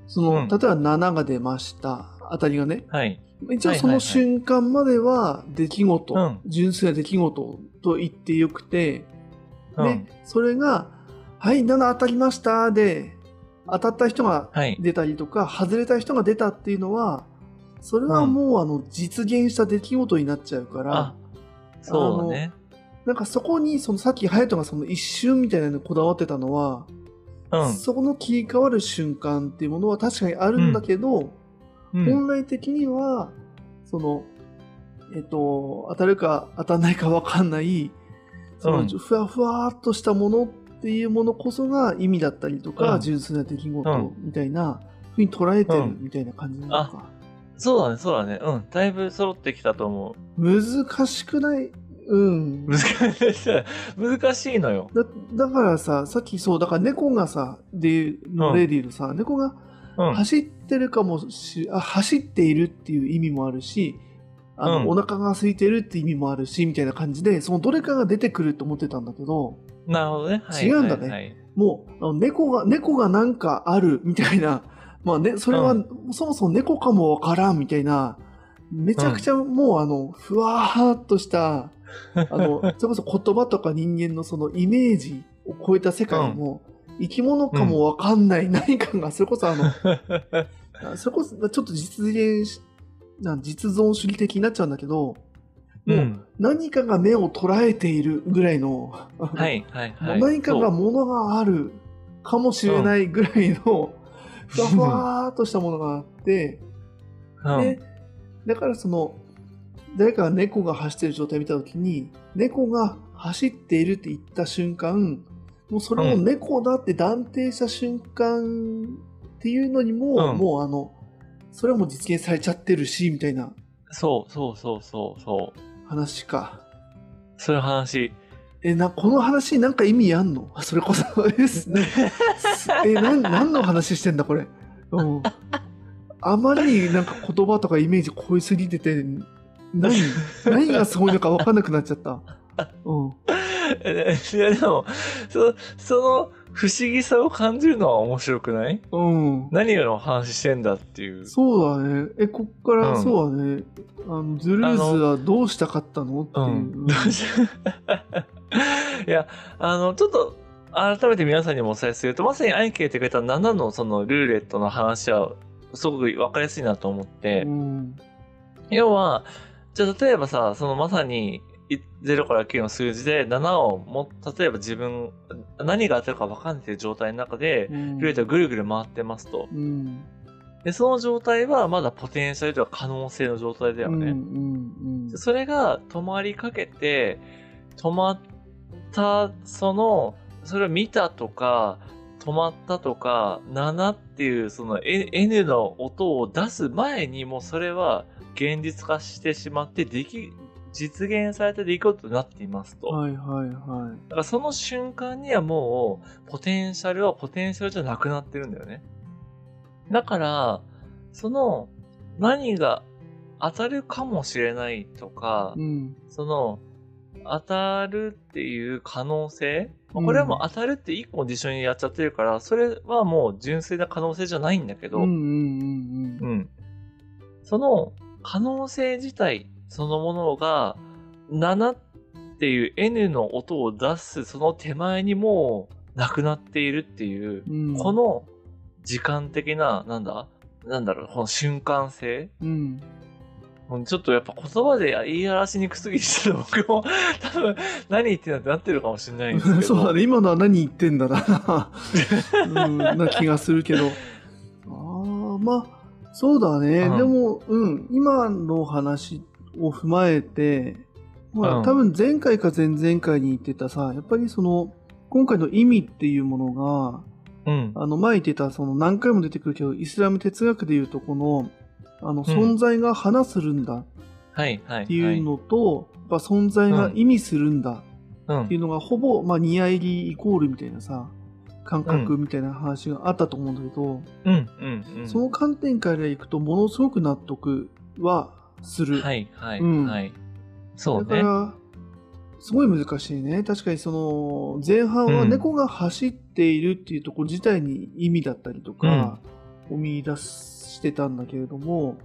その、うん例えば7が出ました。当たりがね。はい。一応その瞬間までは出来事、うん純粋な出来事と言ってよくて、うん。で、それが、はい、7当たりましたで、当たった人がはい。出たりとか、外れた人が出たっていうのは、それはもうあの実現した出来事になっちゃうからあ、、そうだね。なんかそこにそのさっき隼人がその一瞬みたいなのにこだわってたのは、うん。そこの切り替わる瞬間っていうものは確かにあるんだけど、うん。本来的には、その、えっと、当たるか当たらないか分かんない、その、うんふわふわっとしたものっていうものこそが意味だったりとか、うん純粋な出来う事んみたいな、ふうに捉えてるうんみたいな感じなのか。そうだね、そうだね。うん。だいぶ揃ってきたと思う。難しくない？うん。難しい。難しいのよ。だだからさ、さっきそう、だから猫がさ、で、の例で言うとさ、猫がうん。走ってるかもし、あ、走っているっていう意味もあるし、あの、うん。お腹が空いてるって意味もあるし、みたいな感じで、そのどれかが出てくると思ってたんだけど、なるほどね。はい。違うんだね。もう、あの猫が、猫がなんかあるみたいな、まあね、それは、うそもそも猫かもわからんみたいな、めちゃくちゃもう、あの、ふわーっとした、あの、それこそ言葉とか人間のそのイメージを超えた世界も、生き物かもわかんない何かが、それこそあの、あそれこそちょっと実現し、なん実存主義的になっちゃうんだけど、もううん。何かが目を捉えているぐらいの、はいはいはい。何かがそう物があるかもしれないぐらいの、ふわふわーっとしたものがあって、うん。で、だからその、誰かが猫が走ってる状態を見たときに、猫が走っているって言った瞬間、もうそれを猫だって断定した瞬間っていうのにも、うん。もうあの、それはもう実現されちゃってるし、みたいなそうそうそうそうそう。話か。そういう話。え、な、この話なんか意味あんの？それこそ、え、すね え、なん、何の話してんだ、これ？うん。あまりになんか言葉とかイメージ濃いすぎてて、何、何がすごいのか分かんなくなっちゃった。うん。えいやでも、そその不思議さを感じるのは面白くない？うん。何の話してんだっていう。そうだね。え、こっから、うんそうだね。あの、ズルーズはどうしたかったの？っていうう。ん。いや、あの、ちょっと、改めて皆さんにもお伝えすると、まさにアイケーってくれた7のそのルーレットの話は、すごく分かりやすいなと思って、うん。要は、じゃあ例えばさ、そのまさに、い0から9の数字で7をも、例えば自分、何が当たるか分かんないという状態の中で、うんルーレットがぐるぐる回ってますと。うん。で、その状態はまだポテンシャルとか可能性の状態だよね。うん。うん。それが止まりかけて、止まった、その、それを見たとか、止まったとか、7っていうその N N の音を出す前にもうそれは現実化してしまって、でき、実現された出来事になっていますと。はいはいはだからその瞬間にはもう、ポテンシャルはポテンシャルじゃなくなってるんだよね。だから、その、何が当たるかもしれないとかい。、うん。その、当たるっていう可能性まあこれはもう当たるって一個の事象にやっちゃってるから、それはもう純粋な可能性じゃないんだけど、うんうんうんうん。その可能性自体そのものが7っていう N の音を出すその手前にもうなくなっているっていう、うん。こ、の時間的な、なんだなんだろう、この瞬間性？うん。ちょっとやっぱ言葉で言い表しにくすぎて僕も多分何言ってんだってなってるかもしれないんですけど。そうだね。今のは何言ってんだな。うん、な気がするけど。ああ、まあ、そうだね。うんでも、うん、今の話を踏まえて、まあ、うん。多分前回か前々回に言ってたさ、やっぱりその、今回の意味っていうものが、うん。あの、前言ってた、その何回も出てくるけど、イスラム哲学でいうと、この、あの、うん。存在が花するんだ。っていうのと、存在が意味するんだ。はい、っていうのがほぼ、まあ、ニア入りイコールみたいなさ、感覚みたいな話があったと思うんだけど。その観点からいくと、ものすごく納得はする。はいはいうんはい。そうね。だから、すごい難しいね。確かにその、前半はうん猫が走っているっていうところ自体に意味だったりとか、を見出してたんだけれども、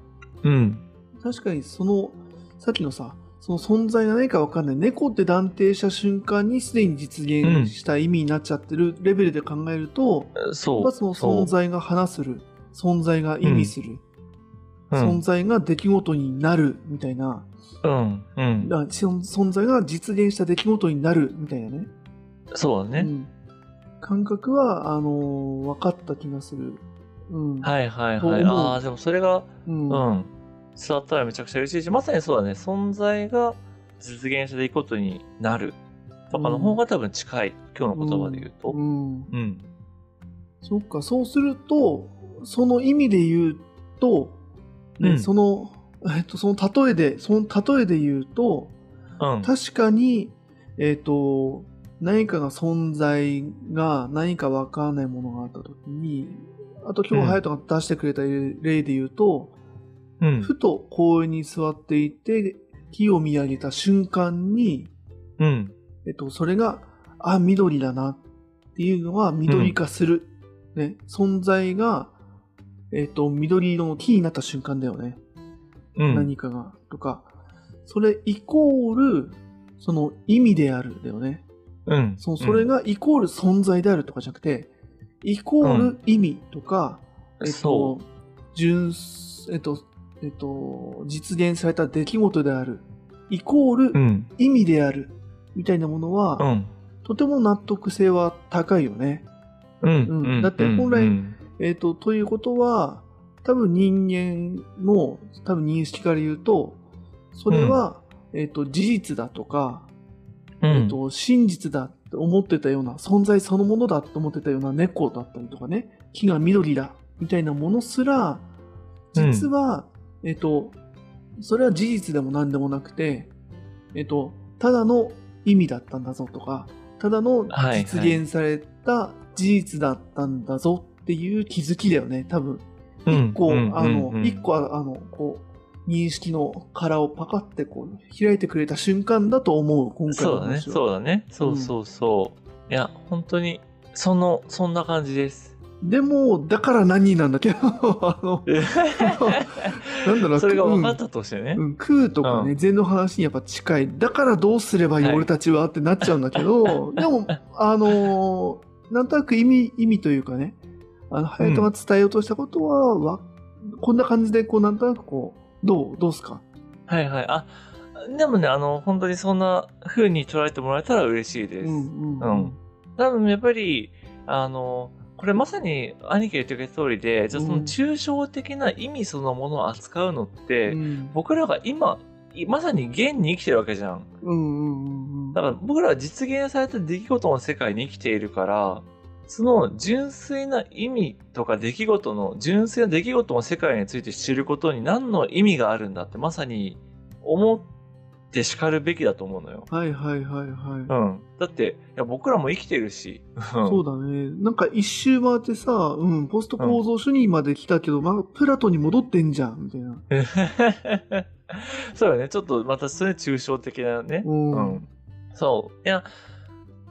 うん。確かにその、さっきのさ、その存在が何かわかんない。猫って断定した瞬間にすでに実現した意味になっちゃってるレベルで考えると、そう。まあその存在が話する、存在が意味する、うん存在が出来事になるみたいな、うん。うん。存在が実現した出来事になるみたいなね。そうだね。うん感覚は、あのー分かった気がする。うん。はいはいはい。ああ、でもそれが、うん。うん。伝わったらめちゃくちゃ嬉しいし、まさにそうだね。存在が実現していくことになる。とかの方が多分近い。今日の言葉で言うと。うん。うん。そっか、そうすると、その意味で言うと、ねうんその、えっと、その例えで、その例えで言うと、うん。確かに、えっと、何かが存在が何かわからないものがあったときに、あと今日、うん隼人が出してくれた例で言うと、うん。ふと公園に座っていて、木を見上げた瞬間に、うん。えっと、それが、あ、緑だなっていうのが緑化する。ね、存在が、えっと、緑色の木になった瞬間だよね。うん。何かが。とか、それイコール、その意味であるだよね。うん。そのそれがイコール存在であるとかじゃなくて、イコール意味とか、えっそと、純、えっと、えっと、実現された出来事である。イコールうん。意味である。みたいなものは、うん。とても納得性は高いよね。うん。うんだって本来うんえっ、と、ということは、多分人間の多分認識から言うと、それは、えっ、と、事実だとか、うん。えっ、と、真実だって思ってたような、存在そのものだと思ってたような猫だったりとかね、木が緑だ、みたいなものすら、実は、えっ、と、それは事実でも何でもなくて、えっ、と、ただの意味だったんだぞとか、ただのはい。実現された事実だったんだぞっていう気づきだよね、多分。一個、うんあの、うん一個、あの、こう、認識の殻をパカってこう、開いてくれた瞬間だと思う、今回そうだね。そうだね。そうそうそう。いや、本当に、その、そんな感じです。でも、だから何なんだけ？ど、あの、なんだろう、それが分かっうんたとしてね。うん、空とかね、う禅の話にやっぱ近い。だからどうすればいい、はい俺たちはってなっちゃうんだけど、でも、あのーなんとなく意味、意味というかね、あの、隼人が伝えようとしたことは、わこんな感じで、こう、なんとなくこう、どう、どうすか？はいはい。あ、でもね、あの、本当にそんな風に捉えてもらえたら嬉しいです。うん、うん、うん多分やっぱり、あの、これまさに兄貴が言ってくれた通りで、じゃあその抽象的な意味そのものを扱うのって、うん。僕らが今、いまさに現に生きてるわけじゃん。うん、うん、うんうん。だから僕らは実現された出来事の世界に生きているから、その純粋な意味とか出来事の、純粋な出来事の世界について知ることに何の意味があるんだってまさに思って叱るべきだと思うのよ。はいはいはいはい。うん。だって、いや僕らも生きてるし。そうだね。なんか一周回ってさ、うん、ポスト構造主義まで来たけど、まあ、プラトンに戻ってんじゃん、みたいな。そうだね。ちょっとまたそれ抽象的なね。うん。うん。そう。いや、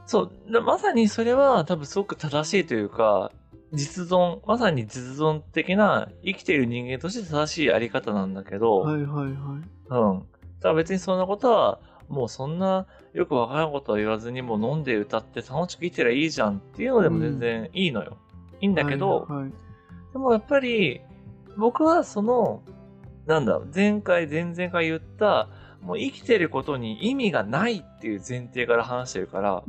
そう、だまさにそれは多分すごく正しいというか、実存、まさに実存的な生きている人間として正しいあり方なんだけど、はいはいはい。うん。だから別にそんなことは、もうそんなよくわからんことは言わずにもう飲んで歌って楽しく生きてりゃいいじゃんっていうのでも全然いいのよ。いいんだけど、はいはいでもやっぱり僕はその、なんだ、前回、前々回言った、もう生きてることに意味がないっていう前提から話してるから。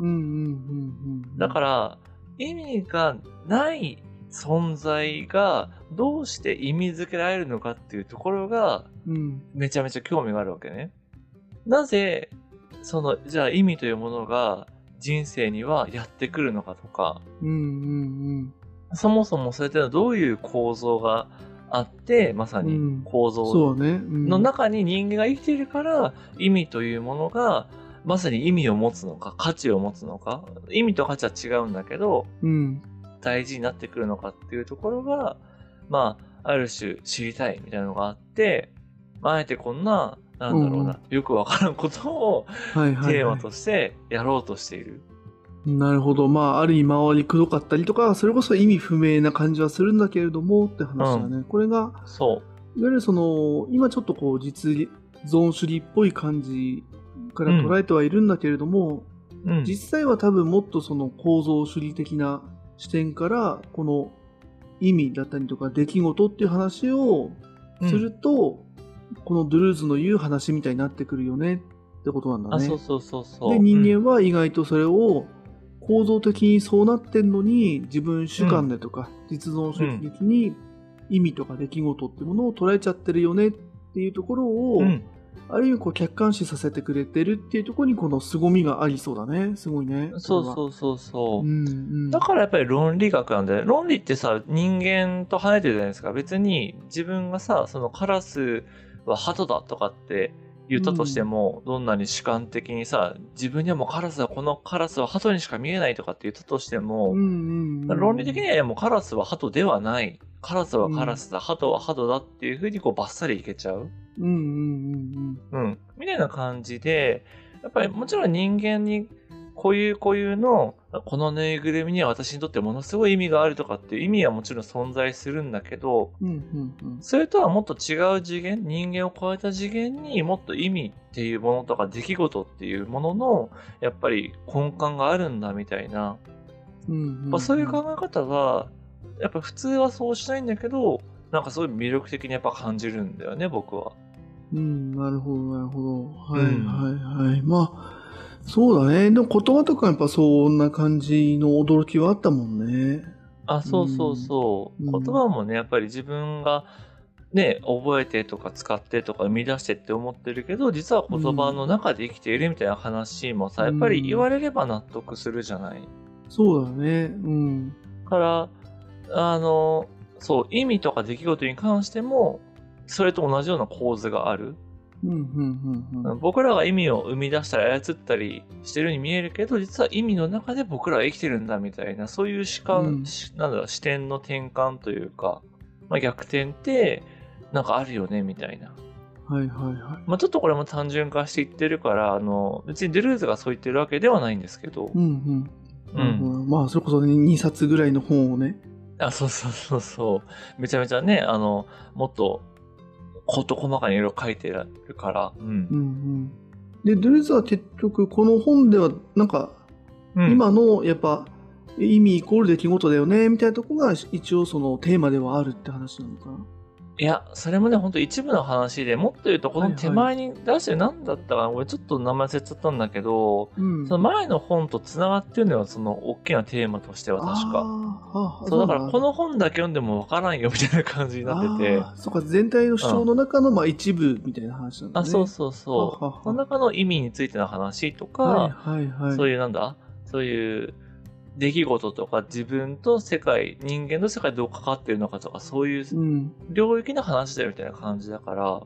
だから、意味がない存在がどうして意味づけられるのかっていうところがうん。めちゃめちゃ興味があるわけね。なぜ、その、じゃあ意味というものが人生にはやってくるのかとか、そもそもそれってのはどういう構造があって、まさに。構造の中に人間が生きているから、意味というものが、まさに意味を持つのか、価値を持つのか、意味と価値は違うんだけど、うん。大事になってくるのかっていうところが、まあ、ある種知りたいみたいなのがあって、まあ、あえてこんな、なんだろうな、よくわからんことを。テーマとしてやろうとしている。なるほど。まあ、ある意味周りくどかったりとか、それこそ意味不明な感じはするんだけれどもって話だね。これが、そいわゆるその、今ちょっとこう、実存主義っぽい感じから捉えてはいるんだけれども、う。うん。実際は多分もっとその構造主義的な視点から、この意味だったりとか出来事っていう話をすると、このドゥルーズの言う話みたいになってくるよねってことなんだあ、ね。そうそうそうそう。で、人間は意外とそれを構造的にそうなってんのに、自分主観でとか、実存主義的に意味とか出来事ってものを捉えちゃってるよねっていうところを、うん、うんある意味こう客観視させてくれてるっていうところにこの凄みがありそうだね。すごいね。そうう。そうそうそう。うんうん、だからやっぱり論理学なんだよ。論理ってさ、人間と離れてるじゃないですか。別に自分がさ、そのカラスは鳩だとかって言ったとしても、どんなに主観的にさ、自分にはもうカラスはこのカラスは鳩にしか見えないとかって言ったとしても、うんうんうん、論理的にはもうカラスは鳩ではない。カラスはカラスだ、鳩は鳩だっていうふうにこうバッサリいけちゃう。うんうんうんうん。みたいな感じで、やっぱりもちろん人間に固有固有のこのぬいぐるみには私にとってものすごい意味があるとかっていう意味はもちろん存在するんだけど、うん。うんうんうん。それとはもっと違う次元、人間を超えた次元にもっと意味っていうものとか出来事っていうものの、やっぱり根幹があるんだみたいな、うんうんうんまあ、そういう考え方は、やっぱ普通はそうしないんだけど、なんかすごい魅力的にやっぱ感じるんだよね、僕は。うん、なるほど、なるほど。はい、うんはい、はい。まあ、そうだね。でも言葉とかやっぱそんな感じの驚きはあったもんね。あ、そうそうそう。うん言葉もね、やっぱり自分がね、覚えてとか使ってとか生み出してって思ってるけど、実は言葉の中で生きているみたいな話もさ、うんやっぱり言われれば納得するじゃない。そうだね。うん。だから、あの、そう、意味とか出来事に関しても、それと同じような構図がある。僕らが意味を生み出したり操ったりしてるように見えるけど、実は意味の中で僕らは生きてるんだみたいな、そういう視観、うんしなんだ視点の転換というか、まあ、逆転って、なんかあるよね、みたいな。はい、はい、はい。まあ、ちょっとこれも単純化していってるから、あの、別にデルーズがそう言ってるわけではないんですけど、うん、うん。うん。うん、まあ、それこそね、2冊ぐらいの本をね。あ、そうそうそうそう。めちゃめちゃね、あの、もっと、こと細かにいろいろ書いてるから、うんうん、うん。で、ドゥルーズは結局、この本では、なんか、うん。今の、やっぱ、意味イコール出来事だよね、みたいなとこが、一応そのテーマではあるって話なのかな。いや、それもね、ほんと一部の話で、もっと言うと、この手前に出して何だったかな、俺ちょっと名前忘れちゃったんだけど、うん。その前の本と繋がってるのよ、その大きなテーマとしては確か。そう、だからこのの本だけ読んでもわからんよ、みたいな感じになってて。そうか、全体の主張の中の、まあ、一部みたいな話なんだあ、ね。そうそうそはははう。その中の意味についての話とか、はいはいはい。そういうなんだ？そういう出来事とか自分と世界、人間の世界どう関わってるのかとか、そういううん。領域の話だよみたいな感じだから、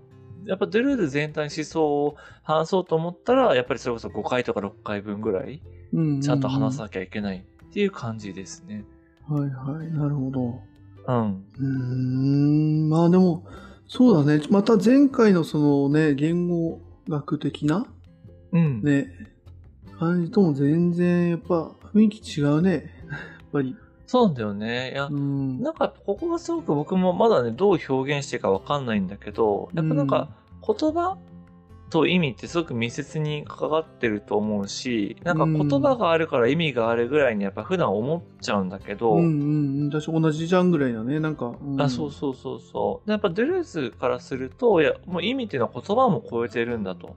やっぱドゥルーズ全体の思想を話そうと思ったら、やっぱりそれこそ5回とか6回分ぐらい、うん。ちゃんと話さなきゃいけないっていう感じですね。はいはい。なるほど。うん。うーん。まあでも、そうだね。また前回のそのね、言語学的なうん。ね、感じとも全然やっぱ雰囲気違うね。やっぱり。そうなんだよね。いや、うん。なんかここがすごく僕もまだね、どう表現していいかわかんないんだけど、やっぱなんか言葉と意味ってすごく密接に関わってると思うし、なんか言葉があるから意味があるぐらいにやっぱ普段思っちゃうんだけど、うんうんうん。私同じじゃんぐらいだね。なんか。うんあそうそうそうそう。でやっぱドゥルーズからすると、いや、もう意味っていうのは言葉も超えてるんだと。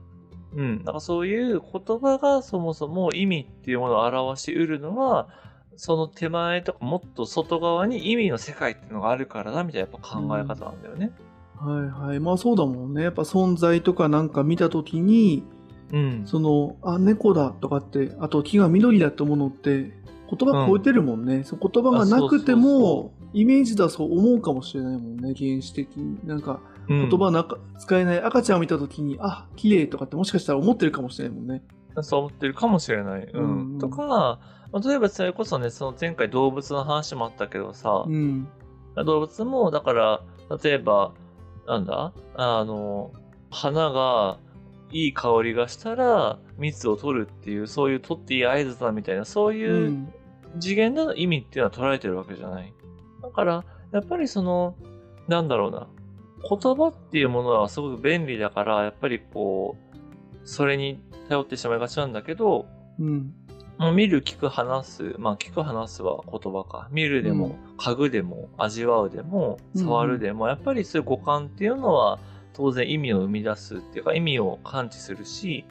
うん。なんかそういう言葉がそもそも意味っていうものを表しうるのは、その手前とかもっと外側に意味の世界っていうのがあるからだみたいなやっぱ考え方なんだよね。はいはい。まあそうだもんね。やっぱ存在とかなんか見たときに、うん。その、あ、猫だとかって、あと木が緑だってものって、言葉超えてるもんね。そう言葉がなくてあそうそうもそ、イメージだそう思うかもしれないもんね。原始的に。なんか、言言葉なんか使えない赤ちゃんを見たときに、あ、綺麗とかってもしかしたら思ってるかもしれないもんね。そう思ってるかもしれない。うん。うんうんとか、まあ例えばそれこそね、その前回動物の話もあったけどさ、うん。動物も、だから、例えば、なんだ？あの、花がいい香りがしたら蜜を取るっていう、そういう取っていい合図だみたいな、そうう。いうん次元での意味っていうのは捉えてるわけじゃない。だから、やっぱりその、なんだろうな、言葉っていうものはすごく便利だから、やっぱりこう、それに頼ってしまいがちなんだけど、うん。もう見る、聞く、話す。まあ、聞く、話すは言葉か。見るでも、嗅ぐでも、味わうでも、うん触るでも、やっぱりそういう五感っていうのは、当然意味を生み出すっていうか、意味を感知するし、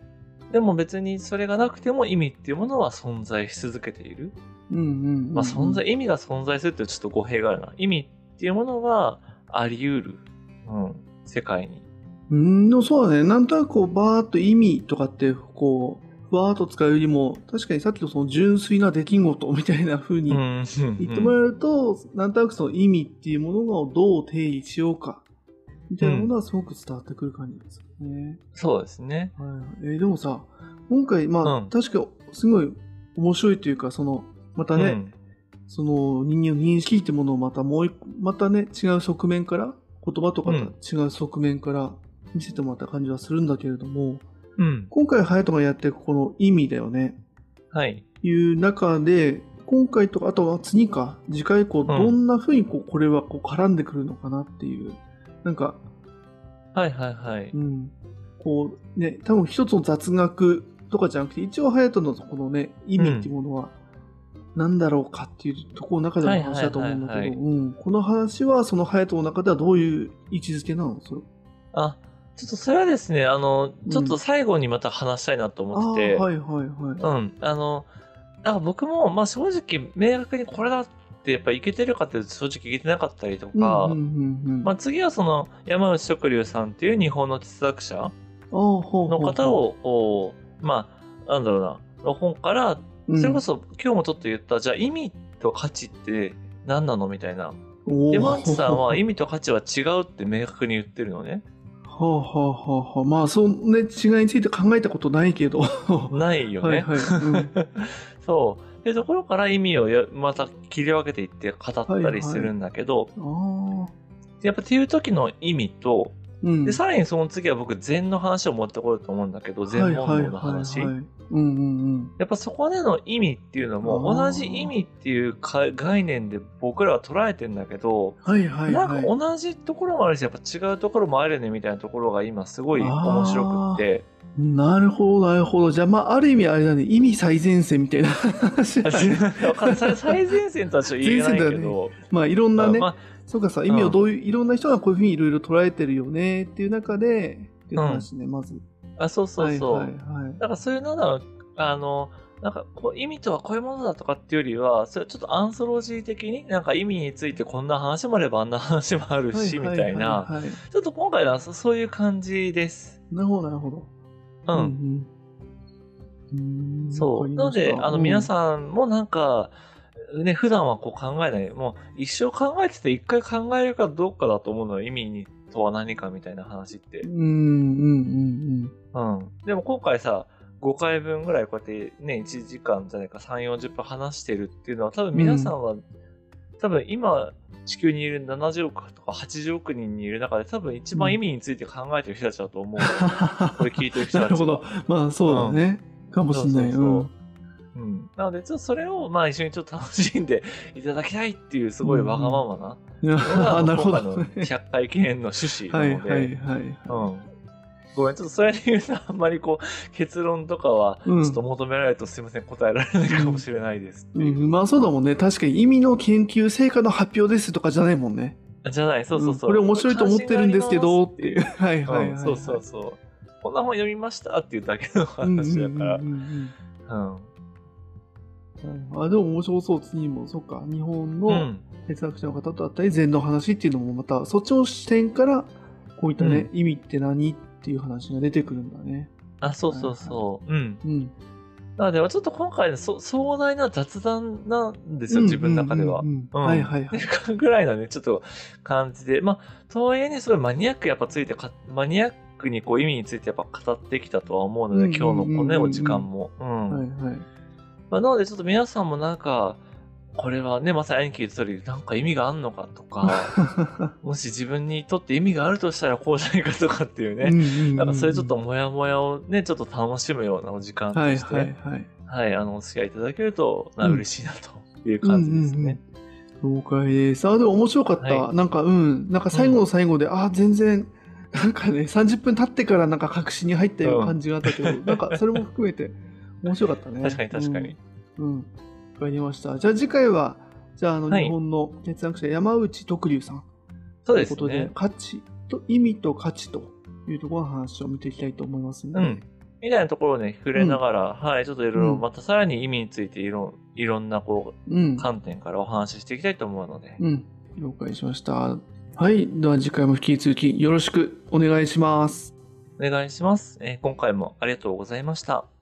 でも別にそれがなくても意味っていうものは存在し続けている。うんうんうん。まあ、存在、意味が存在するってちょっと語弊があるな。意味っていうものはあり得る。うん。世界に。うん、そうだね。なんとなくこう、バーっと意味とかって、こう、ふわーっと使うよりも、確かにさっきのその純粋な出来事みたいな風にうん。言ってもらえると、なんとなくその意味っていうものをどう定義しようか、みたいなものはすごく伝わってくる感じですよね。そうですね。はい。えーでもさ、今回、まあ、うん確かすごい面白いというか、その、またね、うんその人間の認識ってものをまたもう一またね、違う側面から、言葉とかと違う側面から見せてもらった感じはするんだけれども、うん。今回、隼人がやっていくこの意味だよね。はい。いう中で、今回とか、あとは次か、次回以降、どんな風にこう、これはこう絡んでくるのかなっていう、なんか、はいはいはい。うん、こうね、多分一つの雑学とかじゃなくて、一応隼人のこのね、意味っていうものは、何だろうかっていうところの中での話だと思うんだけど、この話はその隼人の中ではどういう位置づけなの？それ。あ、ちょっとそれはですね、あの、ちょっと最後にまた話したいなと思ってて、はいはいはい。うん、あの、なんか僕も、まあ正直、明確にこれだってやっぱいけてるかって正直いけてなかったりとか、まあ次はその山内食龍さんっていう日本の哲学者の方を、まあ、なんだろうな、の本から、それこそ今日もちょっと言った、じゃあ意味と価値って何なの？みたいな。うん、山内さんは意味味と価値は違うって明確に言ってるのね。はあはあはあはあ。まあ、そのね、違いについて考えたことないけど。は ないよね。いはい。うん そう。っていうところから意味をやまた切り分けていって語ったりするんだけど、ああ。やっぱっていう時の意味と、うん。で、さらにその次は僕禅の話を持ってこようと思うんだけど、禅問答の話。はいはいはいはいうんうんやっぱそこでの意味っていうのも同じ意味っていうか概念で僕らは捉えてんだけど、うん。はいはい。なんかはい。同じところもあるし、やっぱ違うところもあるよねみたいなところが今すごい面白くって。なるほど、なるほど。じゃあ、まあ、ある意味あれだね、意味最前線みたいな話最最前線とはちょっと言えないけど、まあ、いろんなね、まあそうかさ、意味をどういう、いろんな人がこういうふうにいろいろ捉えてるよねっていう中で、っていう話ね、まず。あそうそうそう。はいはいはい。だからそういうなんだろう、あの、なんかこう意味とはこういうものだとかっていうよりは、それちょっとアンソロジー的になんか意味についてこんな話もあればあんな話もあるし、みたいな。はいはいはいはいちょっと今回はそそういう感じです。なるほど、なるほど。うん。うんうん。そう。なので、あの皆ん。さんもなんか、ね、普段はこう考えない。もう一生考えてて一回考えるかどうかだと思うのよ。意味にとは何かみたいな話ってうん、。うん、うん、うん。でも今回さ、5回分ぐらいこうやってね、1時間じゃないか3、40分話してるっていうのは多分皆さんは、多分今地球にいる70億とか80億人にいる中で多分一番意味について考えてる人たちだと思う。これ聞いてる人たちは。なるほど。まあ、そうだね。かもしれない。そうそうそううん。なので、ちょっとそれを、まあ一緒にちょっと楽しんでいただきたいっていう、すごいわがままな、あなるほど。今回の100回記念の趣旨はないので、はいはい。うん。ごめん、ちょっとそれで言うと、あんまりこう、結論とかは、ちうんょっと求められるとすいません、答えられないかもしれないですっていう。うん、まあそうだもんね。確かに意味の研究成果の発表ですとかじゃないもんね。じゃない、そうそうそう。んこれ面白いと思ってるんですけど、っていう。はいはいはい、うんそうそうそう。こんな本読みましたっていうだけの話だから。うんあでも面白そう、次も。そっか。日本うのん。哲学者の方とあったり、禅の話っていうのもまた、そっちの視点から、こういったね、意味って何っていう話が出てくるんだね。あ、そうそうそう。うん。うん。なので、ちょっと今回のそ壮大な雑談なんですよ、自分の中では。うんうんうんうんはいはいはい。ぐらいのね、ちょっと感じで。まあ、とはいえね、すごいマニアックやっぱついてか、マニアックにこう意味についてやっぱ語ってきたとは思うので、うんうんうんうん今日のこのね、お時間も。うん。はいはい。まあ、なので、ちょっと皆さんもなんか、これはね、まさに兄貴言った通り、なんか意味があんのかとか、もし自分にとって意味があるとしたらこうじゃないかとかっていうね、ねなんかそれちょっともやもやをね、ちょっと楽しむようなお時間とはいして、はいはい。はい、あの、お付き合いいただけると、まあうん嬉しいなという感じですね。うんうんうん。了解です。あ、でも面白かった。はなんか、うん。なんか最後の最後で、あ、全然、なんかね、30分経ってからなんか確信に入ったような感じがあったけど、なんかそれも含めて面白かったね。確かに確かに。うん。うん。わかりました。じゃあ次回は、じゃあ、あの、はい日本の哲学者、山内徳龍さん。そうですということでね、。価値と、意味と価値というところの話を見ていきたいと思いますので。うん。みたいなところをね、触れながら、はい、ちょっといろいろ、うんまたさらに意味についていろ、いろんなこうんう、。観点からお話ししていきたいと思うので、うん。了解しました。はい。では次回も引き続きよろしくお願いします。お願いします。えー今回もありがとうございました。